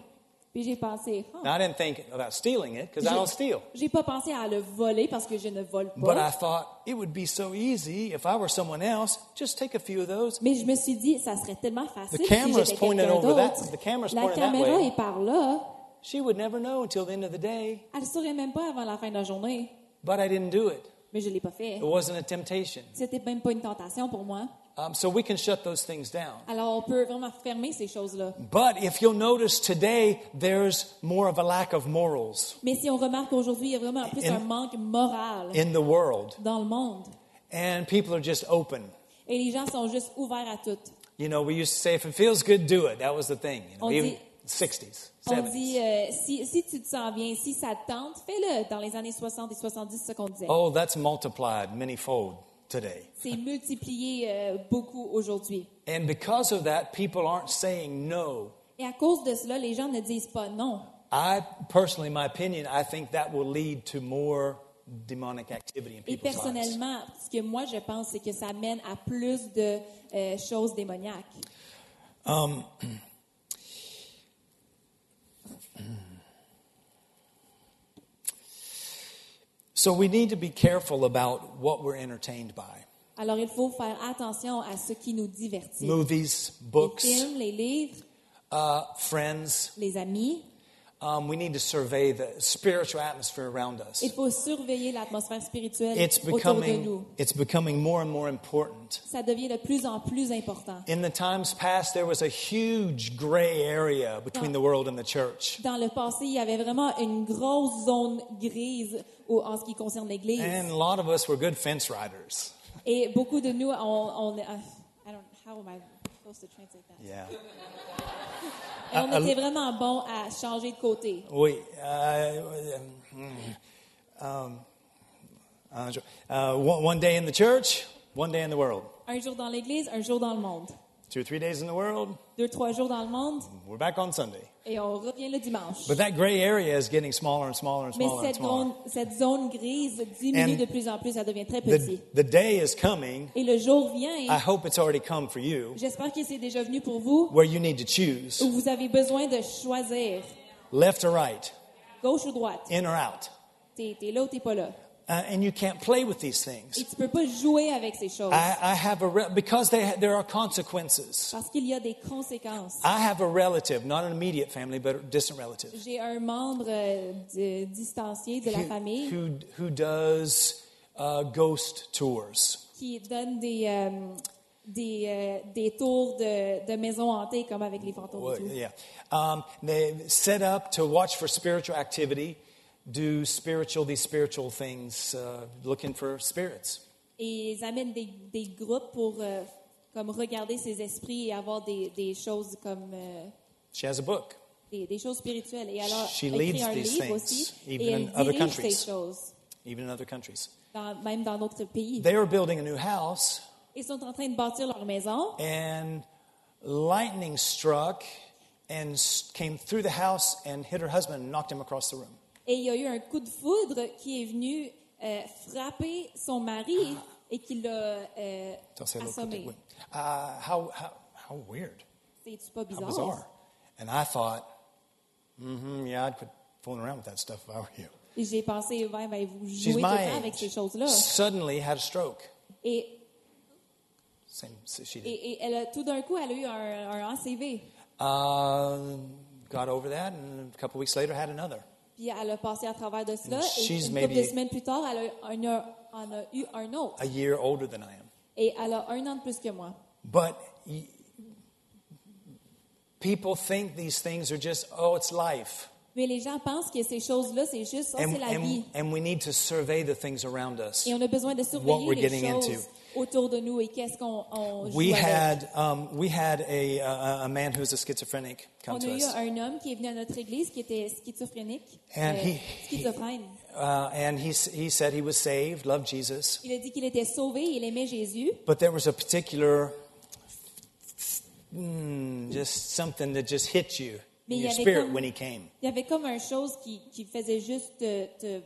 Puis j'ai pensé, now I didn't think about stealing it because I don't steal. j'ai pas pensé à le voler parce que je ne vole But I pas. thought it would be so easy if I were someone else, just take a few of those. Mais je me suis dit, ça serait tellement facile The si camera's j'étais pointed over that- the camera's La pointed that caméra way. est par là. She would never know until the end of the day, Elle ne saurait même pas avant la fin de la journée. but I didn't do it. Mais je ne l'ai pas fait. It wasn't a temptation. C'était même pas une tentation pour moi. Um, so we can shut those things down. Alors, on peut vraiment fermer ces choses-là. But if you'll notice today, there's more of a lack of morals Mais si on remarque aujourd'hui, il y a vraiment plus In- un manque moral in the world, dans le monde. and people are just open. Et les gens sont juste ouverts à tout. You know, we used to say, if it feels good, do it. That was the thing. You know, On even dit- 60s, On dit, euh, si, si tu te sens bien, si ça te tente, fais-le. Dans les années 60 et 70, ce qu'on disait. Oh, that's multiplied many-fold today. C'est multiplié euh, beaucoup aujourd'hui. And because of that, people aren't saying no. Et à cause de cela, les gens ne disent pas non. I personally, my opinion, I think that will lead to more demonic activity in Et people's lives. personnellement, ce que moi je pense, c'est que ça mène à plus de euh, choses démoniaques. So we need to be careful about what we're entertained by. Alors il faut faire attention à ce qui nous divertit. Movies, Les books, films, les livres, uh, friends. les amis. Um, we need to survey the spiritual atmosphere around us. Il faut surveiller l'atmosphère spirituelle It's autour de becoming, nous. it's becoming more and more important. Ça devient de plus en plus important. In the times past, there was a huge gray area between the world and the church. Dans le passé, il y avait vraiment une grosse zone grise au- en ce qui concerne l'Église. And a lot of us were good fence riders. Et beaucoup de nous, on, on- uh, I don't, how am I supposed to translate that? Yeah. Et on était vraiment bon à changer de côté. We, uh, um, uh, uh, one one day in the church, one day in the world. Un jour dans l'Église, un jour dans le monde. Two or three days in the world, Deux, trois jours dans le monde, we're back on Sunday. et on revient le dimanche. But that gray area is getting smaller and smaller and Mais smaller and cette smaller. zone, cette zone grise diminue And de plus en plus, ça devient très petit. The, the day is coming, Et le jour vient, I hope it's already come for you, j'espère que c'est déjà venu pour vous, where you need to choose où vous avez besoin de choisir left or right, gauche ou droite. in or out. T'es es là ou t'es pas là. Uh, and you can't play with these Et things. tu peux pas jouer avec ces choses. I, I have a, re- because they ha- there are consequences. Parce qu'il y a des conséquences. I have a relative, not an immediate family, but a distant relative. J'ai un membre euh, de- distancié de la who, famille who, who does uh, ghost tours. qui donne des, euh, des, euh, des tours de, de maisons hantées comme avec les fantômes Well, et tout. yeah. Um, they set up to watch for spiritual activity, do spiritual, these spiritual things, uh, looking for spirits. Et ils amènent des, des groupes pour euh, comme regarder ces esprits et avoir des, des choses comme euh, She has a book. des, des choses spirituelles. Et alors, She écrit leads un these livre things, aussi even et in elle other dirige countries. ces choses, even in other countries. dans- même dans d'autres pays. They were building a new house, Ils sont en train de bâtir leur maison and lightning struck and s- came through the house and hit her husband and knocked him across the room. Et il y a eu un coup de foudre qui est venu euh, frapper son mari et qui l'a euh, So I said, "Look, assommé. look." Uh, how, how, how weird. C'est pas How bizarre? bizarre. And I thought, mm-hmm, yeah, I'd quit fooling around with that stuff if I were you. Et j'ai pensé, ouais, ben, vous jouez tout le temps avec ces choses-là. Suddenly had a stroke. Et, Same, she did. et, et elle a, tout d'un coup, elle a eu un, un ACV. Uh, got over that, and a couple weeks later had another. Puis elle a passé à travers de cela. And Et she's une maybe- couple de semaines plus tard, elle a, un- en a eu un autre. A year older than I am. Et elle a un an de plus que moi. But y- People think these things are just, oh, it's life. Mais les gens pensent que ces choses-là, c'est juste, oh, And, c'est la vie. and we need to survey the things around us. Et on a besoin de What surveiller we're les getting choses into. Autour de nous et qu'est-ce qu'on on joue We avec. had, um, we had a, a, a man who's a schizophrenic come On to a eu us. un homme qui est venu à notre église qui était schizophrénique, And euh, he- schizophrène. Uh, and he, s- he said he was saved, loved Jesus. Il a dit qu'il était sauvé, il aimait Jésus, But there was a particular, mm, just something that just hit you Mais in il y your avait spirit comme- when he came. il y avait comme une chose qui, qui faisait juste te, te,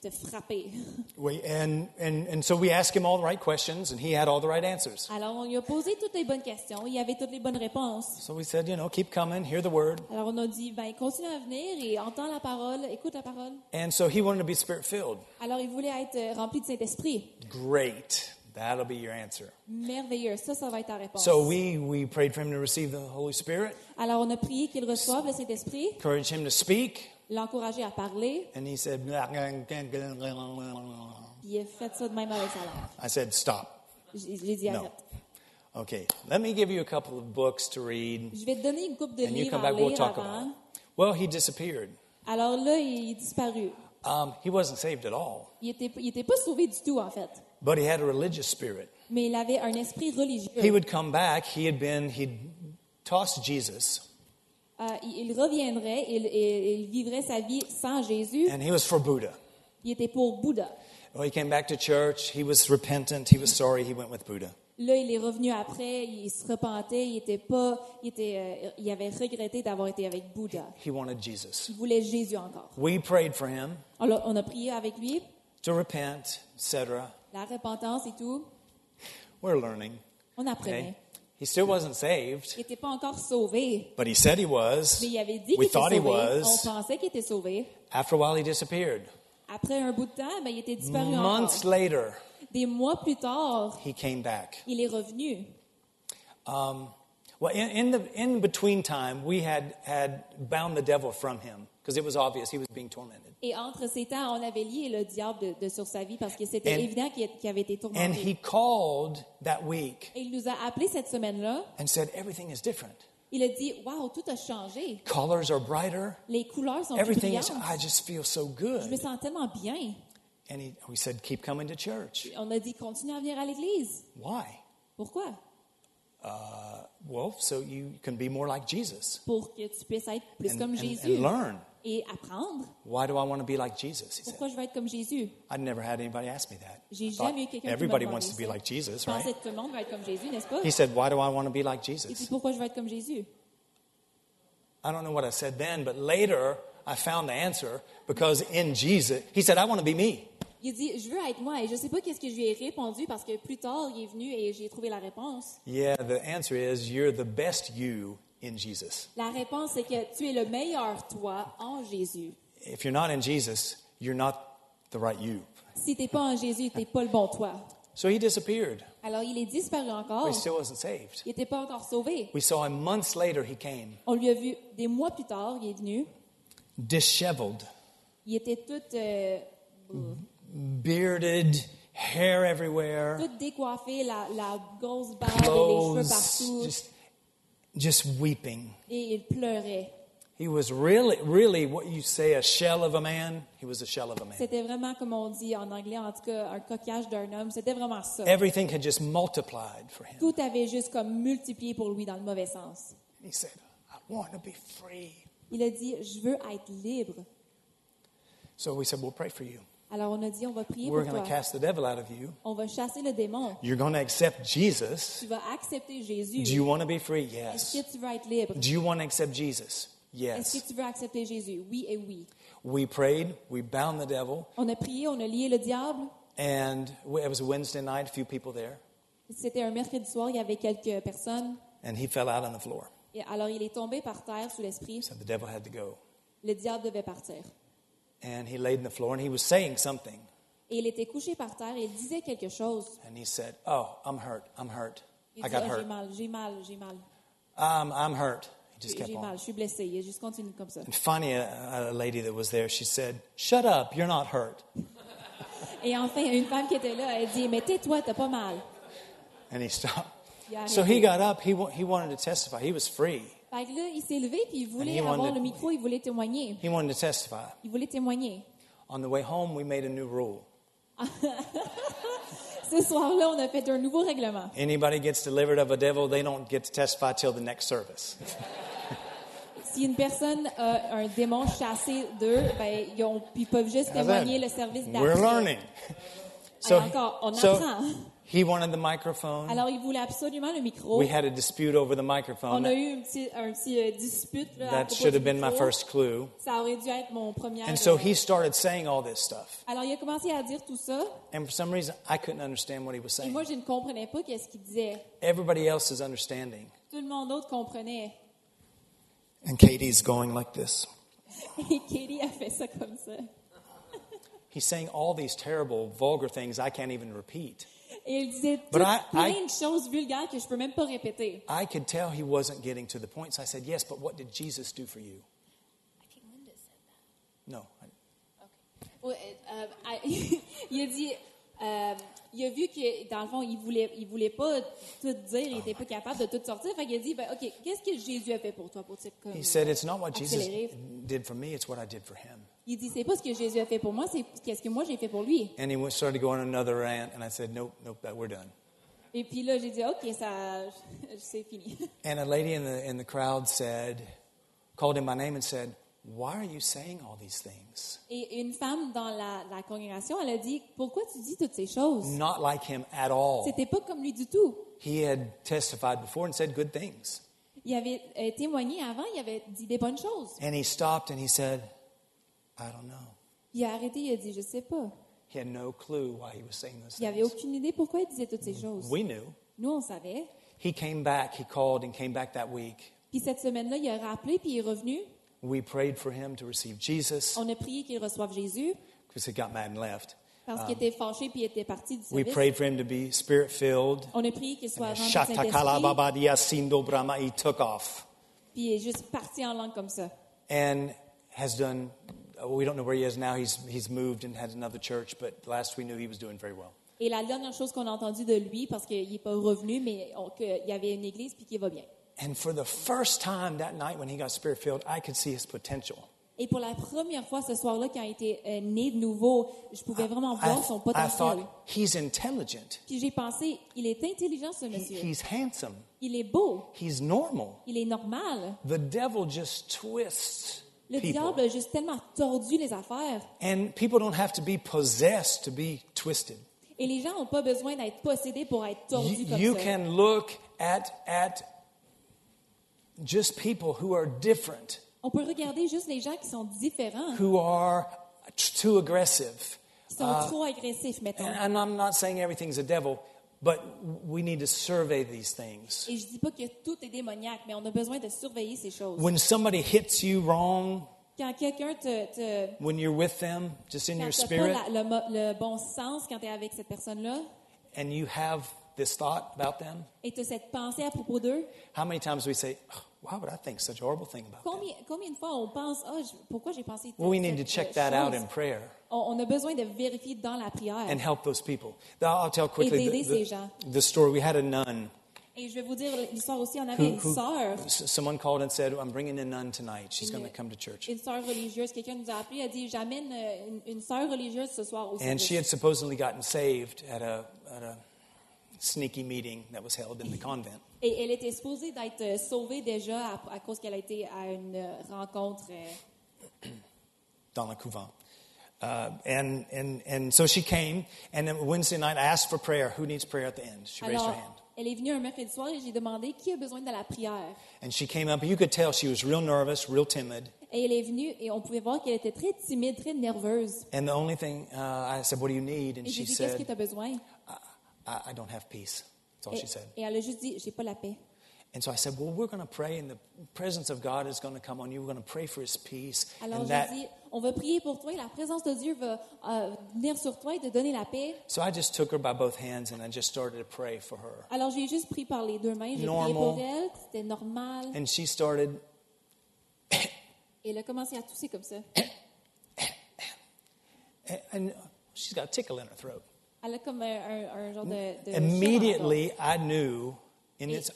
te frapper. We, and, and, and so we asked him all the right questions, and he had all the right answers. Alors on lui a posé toutes les bonnes questions, il avait toutes les bonnes réponses. So we said, you know, keep coming, hear the word. Alors on a dit, ben continue à venir et entends la parole, écoute la parole. And so he wanted to be spirit filled. Alors il voulait être euh, rempli de Saint-Esprit. Great. That'll be your answer. Merveilleux, ça, ça va être ta réponse. So we, we prayed for him to receive the Holy Spirit, Alors on a prié qu'il reçoive le Saint-Esprit, encouraged him to speak, l'encourager à parler, and he said, il a fait ça de même avec sa langue. I said, stop. J'ai dit No. arrête. Okay, let me give you a couple of books to read, Je vais te donner une coupe de and you come à back, we'll talk about avant. it. Well, he disappeared. Alors là, il est disparu. Um, he wasn't saved at all, Il était, il était pas sauvé du tout, en fait. but he had a religious spirit. Mais il avait un esprit religieux. He would come back. He had been, he'd tossed Jesus, Euh, il, il reviendrait il, et il vivrait sa vie sans Jésus. and he was for Buddha. Il était pour Bouddha. Well, he came back to church. He was repentant. He was sorry. He went with Buddha. Là, il est revenu après, il se repentait, il était pas, il était, euh, il avait regretté d'avoir été avec Bouddha. He wanted Jesus. Il voulait Jésus encore. We prayed for him Alors, on a prié avec lui, to repent, etc. la repentance et tout. We're learning. On apprenait. Okay? He still wasn't saved, Il n'était pas encore sauvé, but he said he was. mais il avait dit qu'il We était thought he sauvé. On was. pensait qu'il était sauvé. After a while, he disappeared. Après un bout de temps, ben, il était disparu Months encore. later, Des mois plus tard, he came back. il est revenu. Um, well, in, in the in between time, we had had bound the devil from him because it was obvious he was being tormented. Et entre ces temps, on avait lié le diable de, de sur sa vie parce que c'était And- évident qu'il qu'il avait été And tourmenté. he called that week Et il nous a appelés cette semaine-là. and said, Everything is different. Il a dit Waouh, tout a changé. Colors are brighter. Les couleurs sont plus Everything is, brillantes. I just feel so Je me good. sens tellement bien. And he, we said, Keep coming to church. On a dit Continue à venir à l'église. Why? Pourquoi? Well, so you can be more like Jesus Pour que tu puisses être plus and, comme and- Jésus and learn. Et apprendre. Why do I want to be like Jesus? He said. Pourquoi je veux être comme Jésus I'd never had anybody ask me that. J'ai I jamais eu quelqu'un qui m'a Everybody wants to be like Jesus, right? tout le monde veut être comme Jésus, n'est-ce pas He said, Why do I want to be like dit Jesus? Pourquoi je veux être comme Jésus I don't know what I said then, but later I found the answer because in Jesus, he said, I want to be me. Il dit Je veux être moi. Et je sais pas qu'est-ce que je lui ai répondu parce que plus tard, il est venu et j'ai trouvé la réponse. Yeah, the answer is you're the best you in Jesus. La réponse, c'est que tu es le meilleur toi en Jésus. If you're not in Jesus, you're not the right you. Si tu n'es pas en Jésus, tu n'es pas le bon toi. So he disappeared. Alors, il est disparu encore. But he still wasn't saved. Il n'était pas encore sauvé. We saw him months later, he came, On lui a vu des mois plus tard, il est venu. disheveled, Il était tout, euh, bearded, hair everywhere, tout décoiffé, la, la grosse barbe et les cheveux partout. just, just weeping. Et il pleurait. He was really, really what you say a shell of a man. He was a shell of a man. C'était vraiment, comme on dit en anglais, en tout cas, un coquillage d'un homme. C'était vraiment ça. Everything had just multiplied for him. Tout avait juste comme multiplié pour lui dans le mauvais sens. He said, I want to be free. Il a dit, je veux être libre. So we said, We'll pray for you. Alors on a dit, on va prier We're pour toi. cast the devil out of you. On va chasser le démon. You're going to accept Jesus. Tu vas accepter Jésus. Do you want to be free? Est-ce Yes. que tu veux être libre? Do you want to accept Jesus? Est-ce Yes. que tu veux accepter Jésus? Oui et oui. We prayed. We bound the devil. On a prié, on a lié le diable. And it was a Wednesday night, a few people there. C'était un mercredi soir, il y avait quelques personnes. And he fell out on the floor. Et alors il est tombé par terre sous l'esprit. So the devil had to go. Le diable devait partir. And he laid on the floor and he was saying something. Et il était couché par terre et il disait quelque chose. And he said, Oh, I'm hurt. I'm hurt. Il I dit, got Ah, j'ai hurt. mal, j'ai mal, j'ai mal. Um, I'm hurt. He just kept j'ai mal, on. je suis blessé. Il a juste continué comme ça. And finally, a, a lady that was there, she said, Shut up. You're not hurt. Et enfin, une femme qui était là, elle dit, mais tais-toi, t'as pas mal. And he stopped. il a So arrêté. he got up. He, wa- he wanted to testify. He was free. Fait que là, il s'est levé puis il voulait And he avoir wanted- le micro, il voulait témoigner. He wanted to testify. Il voulait témoigner. On the way home, we made a new rule. Ce soir-là, on a fait un nouveau règlement. Anybody gets delivered of a devil, they don't get to testify till the next service. Si une personne a un démon chassé d'eux, ben, ils, ont- ils peuvent juste témoigner le service d'après. We're learning. Et encore, on so apprend. He wanted the microphone. Alors, il voulait absolument le micro. We had a dispute over the On microphone. a eu un petit, un petit euh, dispute là, à That propos should du have been my micro. first clue. Ça aurait dû être mon premier. And so euh, he started saying all this stuff. Alors, il a commencé à dire tout ça, And for some reason, I couldn't understand what he was et saying. moi, je ne comprenais pas qu'est-ce qu'il disait. Everybody else is understanding. Tout le monde d'autre comprenait. And Katie's going like this. Et Katie a fait ça comme ça. He's saying all these terrible, vulgar things I can't even repeat. Et il disait But tout- I- plein I- de choses vulgaires que je peux même pas répéter. I could tell he wasn't getting to the point. So I said, Yes, but what did Jesus do for you? No. I- Ouais, euh, euh, il a dit, euh, il a vu que dans le fond, il voulait, il voulait pas tout dire, il était pas capable de tout sortir. Fait qu'il a dit, ben, ok, qu'est-ce que Jésus a fait pour toi pour te comme, He said, It's not what Jesus accélérer? did for me, it's what I did for him. Il dit, c'est pas ce que Jésus a fait pour moi, c'est qu'est-ce que moi j'ai fait pour lui. And he went, started going on another rant, and I said, Nope, nope, that, we're done. Et puis là, j'ai dit, ok, ça, c'est fini. And a lady in the, in the crowd said, called him by name and said, Why are you saying all these things? Et une femme dans la, la congrégation, elle a dit, pourquoi tu dis toutes ces choses? Not like him at all. C'était pas comme lui du tout. He had testified before and said good things. Il avait euh, témoigné avant, il avait dit des bonnes choses. And he stopped and he said, I don't know. Il a arrêté, il a dit, je sais pas. He had no clue why he was saying those Il avait things. aucune idée pourquoi il disait toutes ces choses. We knew. Nous, on savait. He came back, he called and came back that week. Puis cette semaine-là, il a rappelé, puis il est revenu. We prayed for him to receive Jesus On a prié qu'il reçoive Jésus because he got mad and left. parce qu'il était fâché, puis il était parti du We service. prayed for him to be spirit filled. On a prié qu'il soit rempli du Saint-Esprit, He took off puis il est juste parti en langue comme ça. and has done. We don't know where he is now. He's, he's moved and had another church, but last we knew he was doing very well. Et la dernière chose qu'on a entendue de lui, parce qu'il n'est pas revenu, mais qu'il y avait une église, puis qu'il va bien. And for the first time that night when he got spirit filled, I could see his potential. Et pour la première fois ce soir-là, quand il était euh, né de nouveau, je pouvais vraiment I, voir son potentiel. I thought, he's intelligent. Puis j'ai pensé, il est intelligent ce He- monsieur. he's handsome. Il est beau. He's normal. Il est normal. The devil just twists Le people. diable a juste tellement tordu les affaires. And people don't have to be possessed to be twisted. Et les gens n'ont pas besoin d'être possédés pour être tordus You, comme you ça. can look at, at just people who are different, On peut regarder juste les gens qui sont différents, who are too aggressive. qui sont uh, trop agressifs, mettons. And, I'm not saying everything's a devil, but we need to survey these things. Et je dis pas que tout est démoniaque, mais on a besoin de surveiller ces choses. When somebody hits you wrong, Quand quelqu'un te, te when you're with them, just in your t'as pas spirit, la- le, le bon sens quand tu es avec cette personne-là, and you have this thought about them, et tu cette pensée à propos d'eux, how many times we say, "Oh, why would I think such a horrible thing about them? combien, combien de fois on pense, ah, je- pourquoi j'ai pensé Well, we need to check cette that out in prayer On, on a besoin de vérifier dans la prière. and help those people. I'll tell quickly the, the, the story. We had a nun Et je vais vous dire l'histoire aussi, on avait who, une sœur, someone called and said, I'm bringing a nun tonight. She's going to come to church. une sœur religieuse, quelqu'un nous a appelé, a dit, j'amène euh, une, une sœur religieuse ce soir au And she had supposedly gotten saved at a, at a sneaky meeting that was held in the convent. Et elle était supposée d'être euh, sauvée déjà à, à cause qu'elle a été à une euh, rencontre. euh, dans le couvent. Uh, and, and, and so she came, and then Wednesday night I asked for prayer. Who needs prayer at the end? She raised her Alors, hand. elle est venue un mercredi soir et j'ai demandé qui a besoin de la prière? And she came up. You could tell she was real nervous, real timid. Et elle est venue et on pouvait voir qu'elle était très timide, très nerveuse. And the only thing, uh, I said, What do you need? And Et she dit, qu'est-ce que said, tu as besoin? I, I don't have peace. That's all Et, she said. et elle a juste dit, j'ai pas la paix. And so I said, Well, we're going to pray, and the presence of God is going to come on you. We're going to pray for his peace. Alors and that, dit, on va prier pour toi et la présence de Dieu va euh, venir sur toi et te donner la paix. so I just took her by both hands and I just started to pray for her. Alors j'ai juste pris par les deux mains, j'ai prié Normal. pour elle, c'était normal. And she started, Et elle a commencé à tousser comme ça. and she's got a tickle in her throat. Elle a comme un, un- un genre de, de Immediately, I knew Et- it's,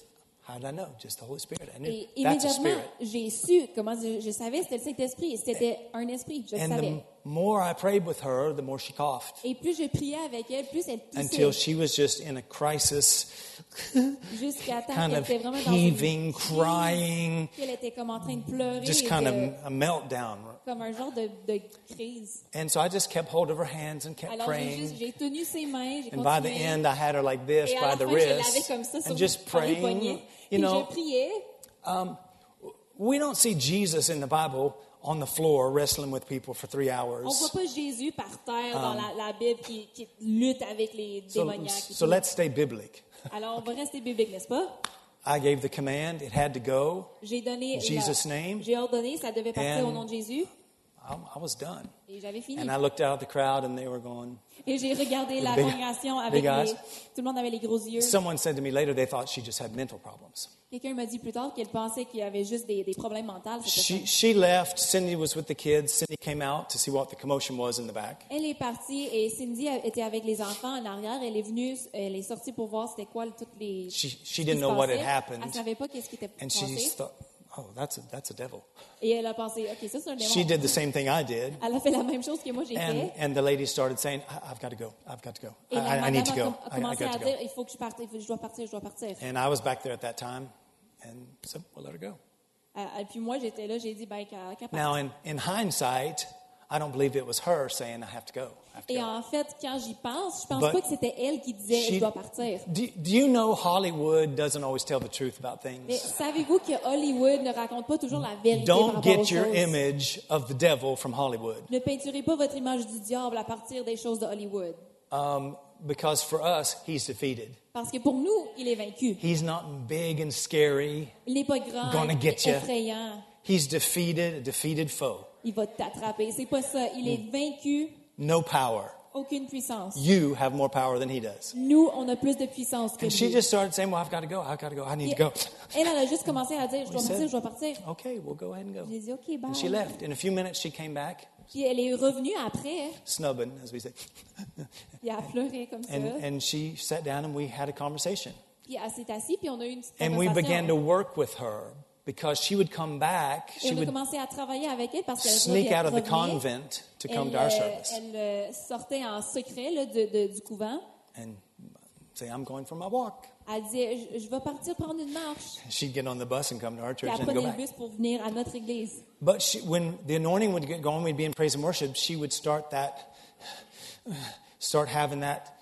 how did I know? Just the Holy Spirit. I knew Et that's a immédiatement, spirit. j'ai su, comment je, je savais, c'était le Saint-Esprit. C'était un esprit, je le And the savais. More I prayed with her, the more she coughed. Et plus je priais avec elle, plus elle Until she was just in a crisis, kind of heaving, crying, qu'elle était comme en train de pleurer, just kind de- of a meltdown. comme un genre de, de crise. And so I just kept hold of her hands and kept Alors juste, praying. j'ai tenu ses mains, j'ai And by the end, I had her like this by the fin, wrist comme ça sur and just praying. You know, priais. Um, we don't see Jesus in the Bible on the floor wrestling with people for three On hours. voit pas Jésus par terre dans la, la Bible qui, qui lutte avec les So, démoniaques. so let's stay biblical. Alors on va rester biblique, n'est-ce pas? I gave the command, it had to go. J'ai donné, In Jesus' name. j'ai ordonné, ça devait partir And- au nom de Jésus, I, I was done. et j'avais fini. And I looked out at the crowd and they were going. Et j'ai regardé la big- congrégation avec big eyes. les, tout le monde avait les gros yeux. Someone said to me later they thought she just had mental problems. Quelqu'un m'a dit plus tard qu'elle pensait qu'il y avait juste des, des problèmes mentaux. She, she left. Cindy was with the kids. Cindy came out to see what the commotion was in the back. Elle est partie et Cindy était avec les enfants en arrière. Elle est venue, elle est sortie pour voir c'était quoi toutes les. She, she didn't know what had happened. Elle savait pas qu'est-ce qui était And she passé. thought, oh, that's a, that's a devil. Et elle a pensé, ok, ça c'est un démon. She did the same thing I did. Elle a fait la même chose que moi j'ai And, fait. and the lady started saying, I, I've got to go. I've got to go. Et I, la I- I need to go. a, com- a I, I commencé got à to go. dire, il faut que je parte, il faut que je dois partir, je dois partir. And I was back there at that time and said, well, let her go. Euh, Et puis moi j'étais là, j'ai dit, ben qu'elle qu'elle parte. Now, in, in hindsight, I don't believe it was her saying, I have to go. Have to Et go. en fait, quand j'y pense, je pense But pas que c'était elle qui disait, She- je dois partir. do, do you know Hollywood doesn't always tell the truth about Mais things? savez-vous que Hollywood ne raconte pas toujours la vérité Don't rapport aux get your choses? image of the devil from Hollywood. Ne peinturez pas votre image du diable à partir des choses de Hollywood. Um, because for us, he's defeated. Parce que pour nous, il est vaincu. He's not big and scary. Il n'est pas grand, Gonna get ya. effrayant. He's defeated, a defeated foe. Il va t'attraper. C'est pas ça. Il est vaincu, No power. aucune puissance. You have more power than he does. Nous, on a plus de puissance que And she lui. just started saying, Well, I've got to go. I've got to go. I need to go. Elle, elle a juste commencé à dire, je dois partir, je dois partir. Okay, we'll go ahead and go. J'ai dit, OK, bye. And she left. In a few minutes, she came back, Puis elle est revenue après, snubbing, as we say. puis elle a pleuré comme ça. And, and she sat down and we had a conversation. Puis elle s'est assise, puis on a eu une petite And we began to work with her because she would come back. She would à travailler avec elle parce qu'elle sneak out of the convent to come to our euh, service elle, euh, sortait en secret là, de- de- du couvent. and say, I'm going for my walk. Elle disait, je, vais partir prendre une marche. She'd get on the bus and come to our church and go le back. bus pour venir à notre église. But she, when the anointing would get going, we'd be in praise and worship. She would start that, start having that,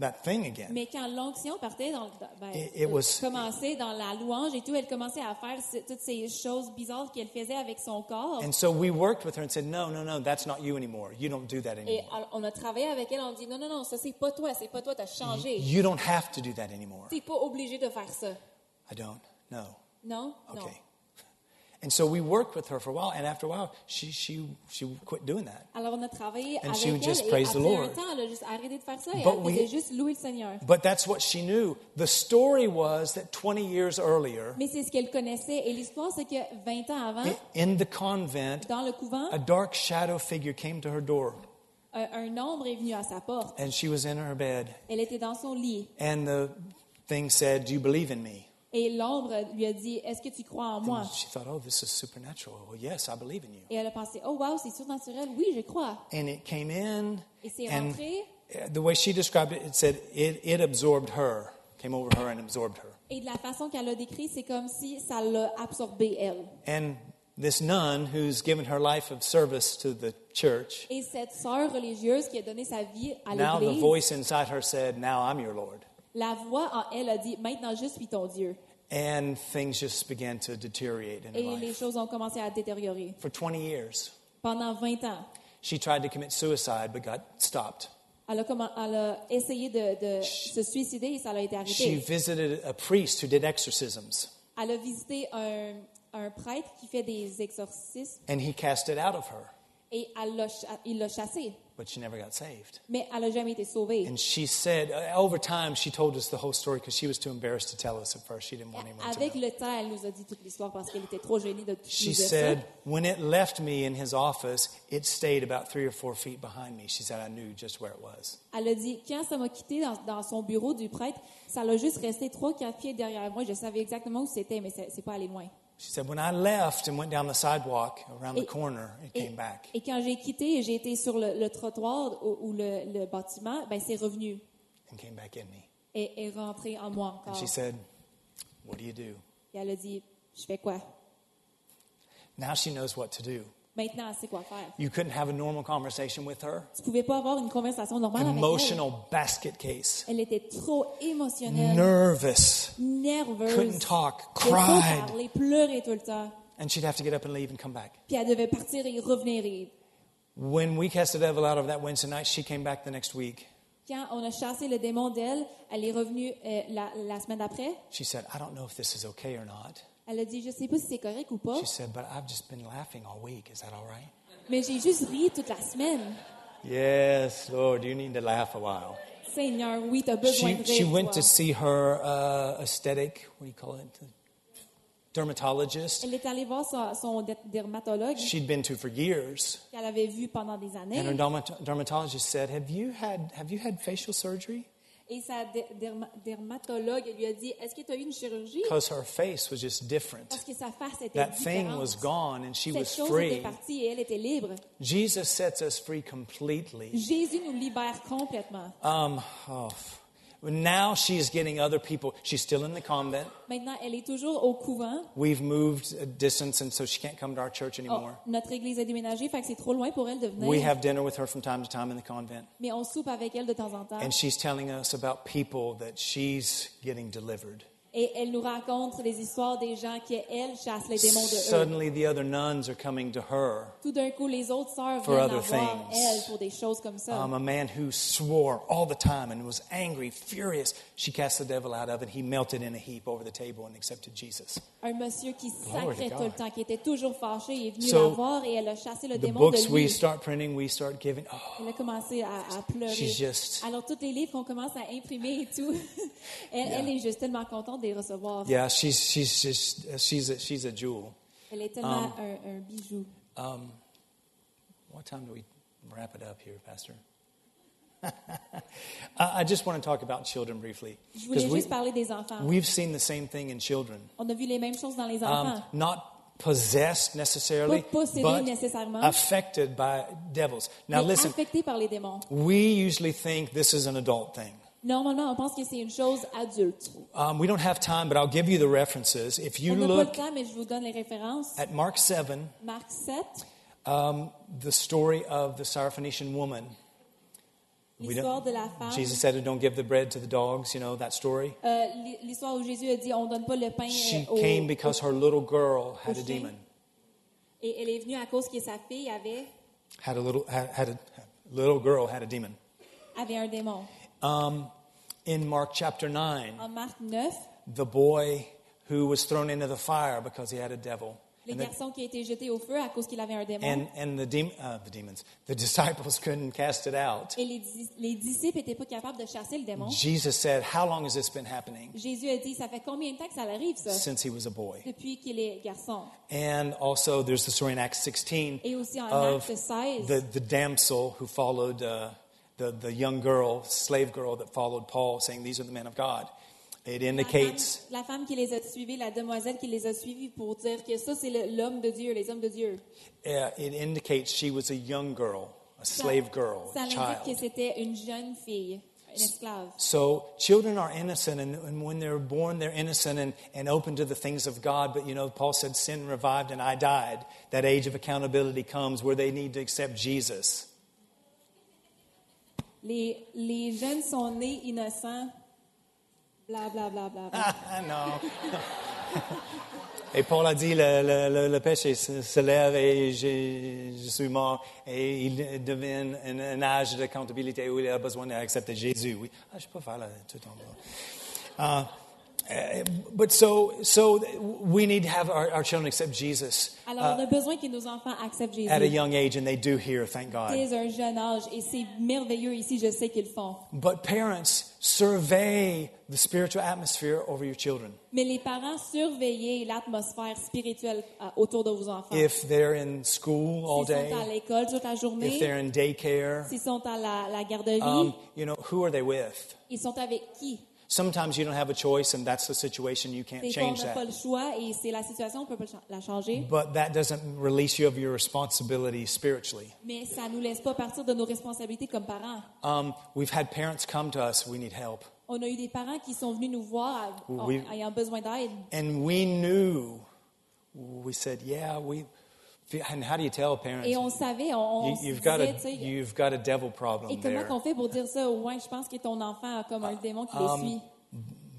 that thing again. Mais quand l'onction partait, dans, ben, It- it euh, was- commençait dans la louange et tout, elle commençait à faire ce- toutes ces choses bizarres qu'elle faisait avec son corps. And so we worked with her and said, No, no, no, that's not you anymore. You don't do that Et anymore. alors, on a travaillé avec elle, on dit non, non, non, ça c'est pas toi, c'est pas toi, t'as changé. You don't have to do that anymore. T'es pas obligé de faire ça. I don't. No. Non? Non. And so we worked with her for a while, and after a while, she, she, she quit doing that. Alors on a travaillé And avec she would just praise the Lord. temps, elle a juste arrêté de faire ça But we- juste louer le Seigneur. But that's what she knew. The story was that 20 years earlier, Mais c'est ce qu'elle connaissait et l'histoire c'est que 20 ans avant, in the convent, dans le couvent, a dark shadow figure came to her door, un, un ombre est venu à sa porte. and she was in her bed. Elle était dans son lit And the thing said, Do you believe in me? Et l'ombre lui a dit Est-ce que tu crois en moi? And she thought, Oh, this is supernatural. Well, yes, I believe in you. Et elle a pensé Oh wow, c'est surnaturel. Oui, je crois. And it came in, Et c'est rentré. the way she described it, it said it, it absorbed her, came over her and absorbed her. Et de la façon qu'elle a décrit, c'est comme si ça l'a absorbé elle. And this nun who's given her life of service to the church, Et cette sœur religieuse qui a donné sa vie à now the l'Église, voice inside her said, Now I'm your Lord. La voix en elle a dit Maintenant je suis ton Dieu. And things just began to deteriorate in her Et les life. choses ont commencé à détériorer. For 20 years, Pendant 20 ans, she tried to commit suicide but got stopped. elle a, commen- elle a essayé de, de se suicider et ça l'a été She arrêté. visited a priest who did exorcisms, Elle a visité un, un prêtre qui fait des exorcismes and he cast it out of her. Et elle l'a il l'a chassée. But she never got saved. Mais elle n'a jamais été sauvée. And she said, uh, over time, she told us the whole story because she was too embarrassed to tell us at first. She didn't want anyone to Avec know. le temps, elle nous a dit toute l'histoire parce qu'elle était trop gênée de tout She nous dire said, ça. when it left me in his office, it stayed about three or four feet behind me. She said, I knew just where it was. Elle a dit, quand ça m'a quitté dans, dans son bureau du prêtre, ça l'a juste resté trois, quatre pieds derrière moi. Je savais exactement où c'était, mais c'est c'est pas allé loin. She said, when I left and went down the sidewalk around the Et- corner, it Et, came back et quand j'ai quitté et j'ai été sur le, le trottoir ou, ou le, le bâtiment, ben c'est revenu and came back in me. et est rentré en moi And encore. she said, what do you do? Et elle a dit, je fais quoi? Now she knows what to do. Maintenant, elle sait quoi faire. You couldn't have a normal conversation with her. Tu pouvais pas avoir une conversation normale avec elle. Emotional basket case. Elle était trop émotionnelle, Nervous. nerveuse. Couldn't talk. Cried. parler, pleurer tout le temps. And she'd have to get up and leave and come back. Puis elle devait partir et revenir. Et When we cast the devil out of that Wednesday night, she came back the next week. quand on a chassé le démon d'elle, elle est revenue euh, la, la semaine d'après. She said, I don't know if this is okay or not. Elle a dit, je sais pas si c'est correct ou pas, She said, but I've just been laughing all week. Is that all right? mais j'ai juste ri toute la semaine. Yes, Lord, you need to laugh a while. Seigneur, oui, tu as besoin She, de she rire. went toi. to see her uh, aesthetic, what do you call it? Dermatologist. Elle est allée voir son, son dé- dermatologue She'd been to for years. qu'elle avait vu pendant des années. And her dermat- dermatologist said, have you, had, have you had facial surgery? Et sa dermatologue lui a dit, est-ce que tu as eu une chirurgie? Because her face was just different. Parce que sa face était That thing différente. was gone and she Cette was chose free. était partie et elle était libre. Jesus sets us free completely. Jésus nous libère complètement. Um, oh, now she's getting other people. She's still in the convent. Maintenant, elle est toujours au couvent. We've moved a distance, and so she can't come to our church Oh, anymore. notre église a déménagé, fait que c'est trop loin pour elle de venir. We have dinner with her from time to time in the convent. Mais on soupe avec elle de temps en temps. And she's telling us about people that she's getting delivered. Et elle nous raconte les histoires des gens qui, elle, chassent les démons de eux. Suddenly, the other nuns are coming to her. Tout d'un coup, les autres sœurs For viennent la other voir, things. elle, pour des choses comme ça. Um, a man who swore all the time and was angry, furious. She cast the devil out of it. He melted in a heap over the table and accepted Jesus. Un monsieur qui Glory to tout le temps, qui était toujours fâché, il est venu So, la voir et elle a chassé le The démon books de we lui. start printing, we start giving. Oh, Elle a commencé à, à pleurer. She's just- Alors, tous les livres qu'on commence à imprimer et tout, elle, elle est juste tellement contente de les recevoir. yeah, she's she's just she's a, she's a jewel. Elle est tellement Um, un, un bijou. Um, what time do we wrap it up here, Pastor? I just want to talk about children briefly Je voulais we, juste parler des enfants. we've seen the same thing in children. On a vu les mêmes choses dans les Um, enfants. not possessed necessarily, but affected by devils. Now, listen, par les démons. we usually think this is an adult thing. Normalement, on pense que c'est une chose adulte. Um, we don't have time, but I'll give you the references. If you on n'a pas le look temps, mais je vous donne les références. at Mark 7, Marc 7, um, the story of the Syrophoenician woman. We l'histoire don't- de la femme. Jesus said, "Don't give the bread to the dogs." You know that story. Euh, l'histoire où Jésus a dit on donne pas le pain She euh, came because her little girl had a demon, Et elle est venue à cause que sa fille avait, had a little had, had a little girl had a demon. avait un démon. Um, in Mark chapter nine, En Marc 9, the boy who was thrown into the fire because he had a devil, le and the, garçon qui a été jeté au feu à cause qu'il avait un démon. and, and the, dem- uh, the demons, the disciples couldn't cast it out. et les, dis- les disciples n'étaient pas capables de chasser le démon. Jesus said, "How long has this been happening?" Jésus a dit ça fait combien de temps que ça arrive ça Since he was a boy. Depuis qu'il est garçon. And also, there's the story in Acts 16 Et aussi en of Acte 16, the, the damsel who followed uh, the, the young girl, slave girl that followed Paul, saying, These are the men of God. It la femme, indicates, la femme qui les a suivis, la demoiselle qui les a suivis pour dire que ça c'est l'homme de Dieu, les hommes de Dieu. uh, it indicates she was a young girl, a slave girl, Ça a indique que c'était une jeune fille, une esclave. So children are innocent, and, and when they're born, they're innocent and, and open to the things of God. But you know, Paul said, Sin revived and I died. That age of accountability comes where they need to accept Jesus. Les, les jeunes sont nés innocents. Bla bla bla bla. bla. Ah, non. Et Paul a dit, le, péché se, lève et je, suis mort. Et il devient un, un âge de comptabilité où il a besoin d'accepter Jésus. Oui. Ah, je peux faire là, tout en bas. Ah, Uh, but so, so we need to have our, our children accept Jesus Alors, on a besoin que nos enfants acceptent Jésus at a young age, and they do here, thank God. dès un jeune âge. Et c'est merveilleux ici, je sais qu'ils le font. But parents, survey the spiritual atmosphere over your children. Mais les parents, surveillez l'atmosphère spirituelle euh, autour de vos enfants. If they're in school all S'ils sont à day, l'école toute la if journée, they're in daycare, s'ils sont à la, la garderie, um, you know, who are they with? ils sont avec qui? Sometimes you don't have a choice, and that's the situation. You can't Des fois, on change n'a pas that. le choix et c'est la situation, on peut pas la changer. But that doesn't release you of your responsibility spiritually. Mais ça nous laisse pas partir de nos responsabilités comme parents. Um, we've had parents come to us, we need help. On a eu des parents qui sont venus nous voir ayant besoin d'aide. And we knew, we said, yeah, we, and how do you tell parents? Et on savait, on, on you, you've, got disait, a, you've got a devil et problem comment there. qu'on fait pour dire ça? Ouais, je pense que ton enfant a comme un démon qui Um, suit.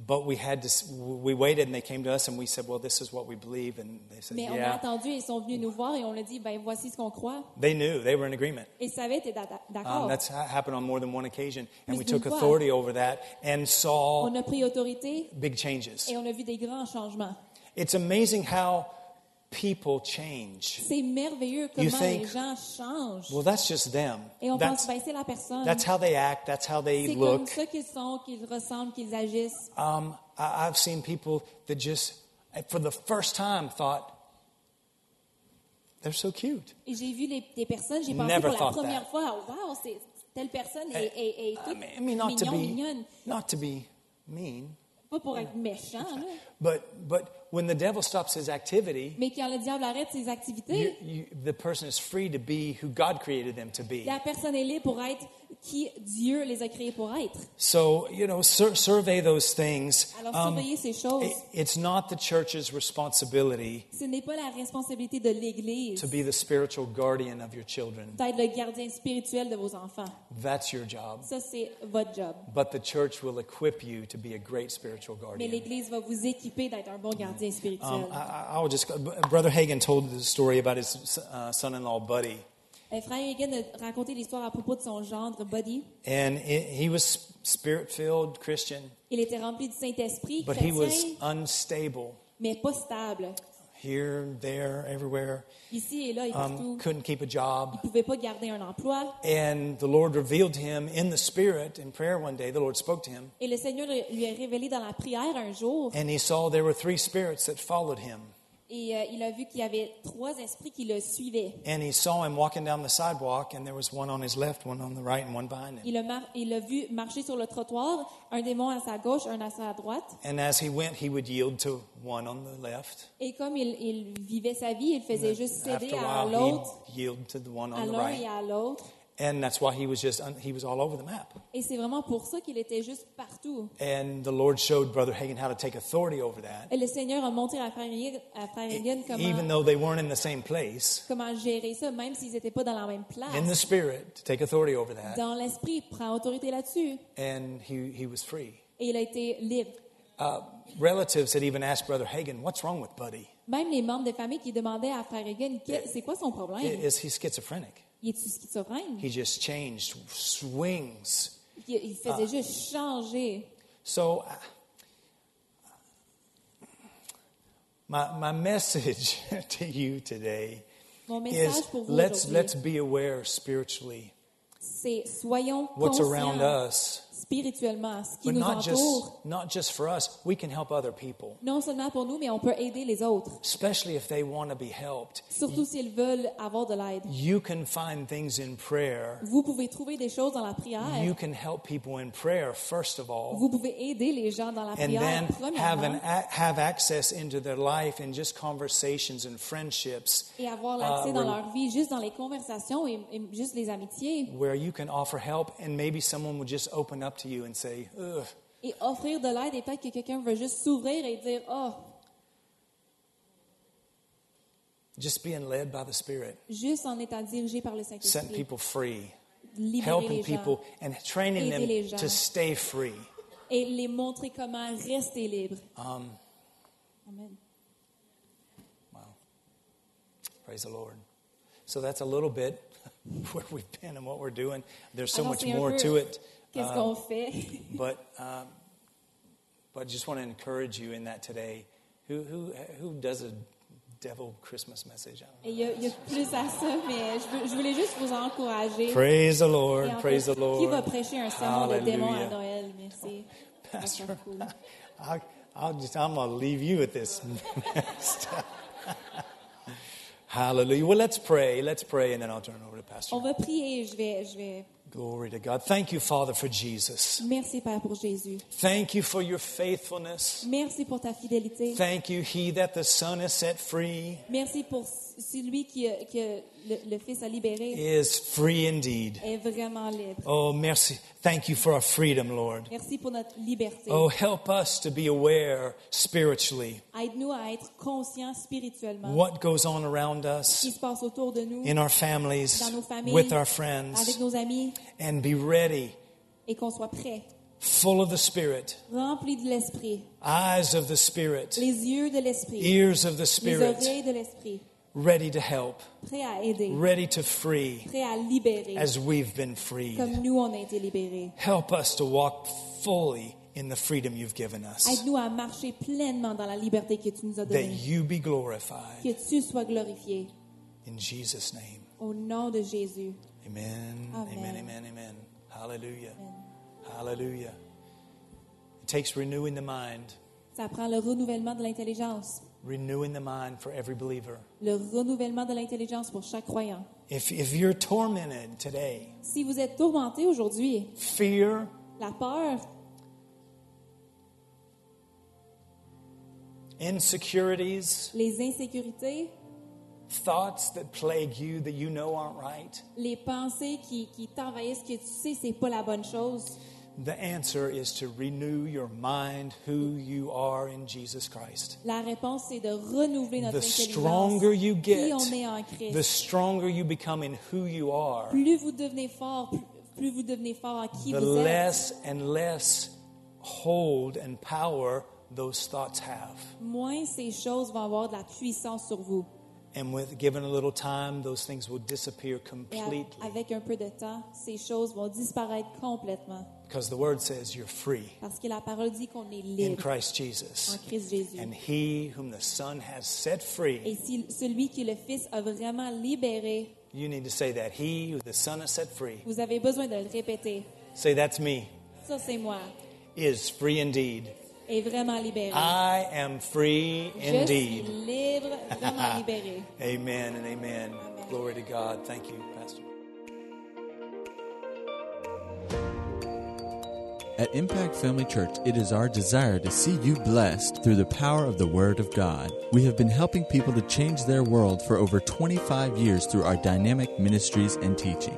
But we had to, we waited and they came to us and we said, well, this is what we believe. And they said, Mais on a yeah. attendu, ils sont venus nous voir et on a dit, ben voici ce qu'on croit. They knew, they were in agreement. Et ils savaient, d'a- d'accord. Um, that's happened on more than one occasion. And we Plus d'une took fois. authority over that and saw on a pris autorité big changes. et on a vu des grands changements. It's amazing how people change. C'est merveilleux comment You think, les gens changent. Well, that's just them. Et on That's, pense, ben c'est la personne. that's how they act, that's how they C'est comme look. ça qu'ils sont, qu'ils ressemblent, qu'ils agissent. Um, I, I've seen people that just, for the first time, thought, they're so cute. Et j'ai vu les, des personnes, j'ai pensé Never pour la thought première that. fois, wow, c'est, telle personne est, est, est I toute mean, I mean, not to be, mignonne. not to be mean, Pas pour être méchant, là. But but when the devil stops his activity, mais quand le diable arrête ses you, activités, you, the person is free to be who God created them to be. la personne est libre pour être qui Dieu les a créés pour être. So you know, sur- survey those things. Alors Um, surveillez ces choses. it- it's not the church's responsibility Ce n'est pas la responsabilité de l'Église to be the spiritual guardian of your children. d'être le gardien spirituel de vos enfants. That's your job. Ça, c'est votre job. But the church will equip you to be a great spiritual Mais guardian. l'Église va vous équiper d'être un bon gardien spirituel. Um, I, I I will just. Brother Hagan told the story about his uh, son-in-law, Buddy. Euh, Frère Hagen a raconté l'histoire à propos de son gendre, Buddy. And it, he was spirit filled Christian, Il était rempli du Saint-Esprit, but he was unstable mais pas stable. Here, there, everywhere. Ici et là et Um, couldn't keep a job. Il pouvait pas garder un emploi. And the Lord revealed to him in the spirit in prayer one day. The Lord spoke to him, Et le Seigneur lui a révélé dans la prière un jour. and he saw there were three spirits that followed him. Et euh, il a vu qu'il y avait trois esprits qui le suivaient. And he saw him walking down the sidewalk, and there was one on his left, one on the right, and one behind him. Il a, mar- il a vu marcher sur le trottoir, un démon à sa gauche, un à sa droite. And as he went, he would yield to one on the left. Et comme il, il vivait sa vie, il faisait juste céder After à while, l'autre, he'd yield to the one à on the l'un right. et à l'autre. And that's why he was just, un- he was all over the map. Et c'est vraiment pour ça qu'il était juste partout. And the Lord showed Brother Hagin how to take authority over that. Et le Seigneur a montré à Frère Hagin, à Frère Hagin Even though they weren't in the same place, comment gérer ça, même s'ils n'étaient pas dans la même place. in the spirit, to take authority over that. Dans l'esprit, prend autorité là-dessus. And he, he was free. Et il a été libre. Uh, relatives had even asked Brother Hagin, What's wrong with Buddy? Même les membres des familles qui demandaient à Frère Hagin, c'est quoi son problème? Is he schizophrenic? Il est-tu schizophrène? He just changed, swings. Il, il faisait juste changer. So, uh, my, my message to you today is message pour vous let's, let's be aware spiritually c'est soyons what's around us. Spirituellement, ce qui But nous not just, entoure. not just for us, we can help other people, Non seulement pour nous, mais on peut aider les autres. especially if they want to be helped. Surtout s'ils veulent avoir de l'aide. You can find things in prayer. Vous pouvez trouver des choses dans la prière. You can help people in prayer, first of all, Vous pouvez aider les gens dans la and prière, then have, an, premièrement, a- have access into their life and just conversations and friendships et avoir l'accès uh, dans where- leur vie, juste dans les conversations et, et juste les amitiés, where you can offer help, and maybe someone will just open up to you and say, Ugh, et offrir de l'aide. Et peut-être que quelqu'un veut juste s'ouvrir et dire, oh, just being led by the Spirit, juste en étant dirigé par le setting Saint-Esprit, people free, libérer helping les gens people, and training les them gens. to stay free. et les montrer comment rester libre. Um, Amen. wow. Praise the Lord. So that's a little bit where we've been and what we're doing. There's so Alors, much more peu to it. Qu'est-ce qu'on fait? but um, But I just want to encourage you in that today. Who, who, who does a devil Christmas message? I don't know. Et il y, a, il y a plus à ça, mais je, veux- je voulais juste vous encourager. Praise the Lord, praise fait, the Lord. Qui va prêcher un sermon de démon à. Noël? Merci. Ça Pastor, faire cool. I, I'll just, I'm going to leave you at this. Hallelujah. Well, let's pray. Let's pray, and then I'll turn it over to Pastor. On va prier. Je vais, je vais. Glory to God. Thank you, Father, for Jesus. Merci, Père, pour Jésus. Thank you for your faithfulness. Merci pour ta fidélité. Thank you, He that the Son has set free Merci pour celui qui, a- que le, le Fils a libéré. is free indeed. Est vraiment libre. Oh, merci. Thank you for our freedom, Lord. Merci pour notre liberté. Oh, help us to be aware spiritually Aide-nous à être conscients spirituellement what goes on around ce qui us se passe autour de nous, in our families, dans nos familles, with our avec friends, nos amis, and be ready, et qu'on soit prêts, full of the Spirit, remplis de l'Esprit, eyes of the Spirit, les yeux de l'Esprit, ears of the Spirit, les oreilles de l'Esprit, ready to help, prêts à aider, ready to free prêts à libérer, as we've been freed. comme nous on a été libérés. Help us to walk fully in the freedom you've given us, Aide-nous à marcher pleinement dans la liberté que tu nous as that donnée. you be glorified. Que tu sois glorifié. In Jesus' name. Au nom de Jésus. Amen. Amen. Amen. Amen. Amen. Hallelujah. Amen. Hallelujah. It takes renewing the mind, Ça prend le renouvellement de l'intelligence. Renewing the mind for every believer. Le renouvellement de l'intelligence pour chaque croyant. If, if you're tormented today, Si vous êtes tourmenté aujourd'hui, fear, la peur, insecurities, les insécurités, thoughts that plague you that you know aren't right, les pensées qui, qui t'envahissent que tu sais c'est pas la bonne chose, the answer is to renew your mind who you are in Jesus Christ. la réponse c'est de renouveler notre The stronger you Qui get, on est en Christ? the stronger you become in who you are, plus vous devenez fort, plus, plus vous devenez fort en qui the vous êtes, less and less hold and power those thoughts have. moins ces choses vont avoir de la puissance sur vous. And with given a little time, those things will disappear Et completely. avec un peu de temps, ces choses vont disparaître complètement. Because the word says you're free Parce que la parole dit qu'on est libre. in Christ en Jesus. Christ Jésus. And he whom the Son has set free, Et si celui qui le Fils a vraiment libéré, you need to say that. He who the Son has set free, vous avez besoin de le répéter. say that's me, Ça, c'est moi. is free indeed. Est vraiment libéré. I am free Je suis indeed. libre, vraiment libéré. Amen and amen. Glory to God. Thank you, Pastor. At Impact Family Church, it is our desire to see you blessed through the power of the Word of God. We have been helping people to change their world for over 25 years through our dynamic ministries and teaching.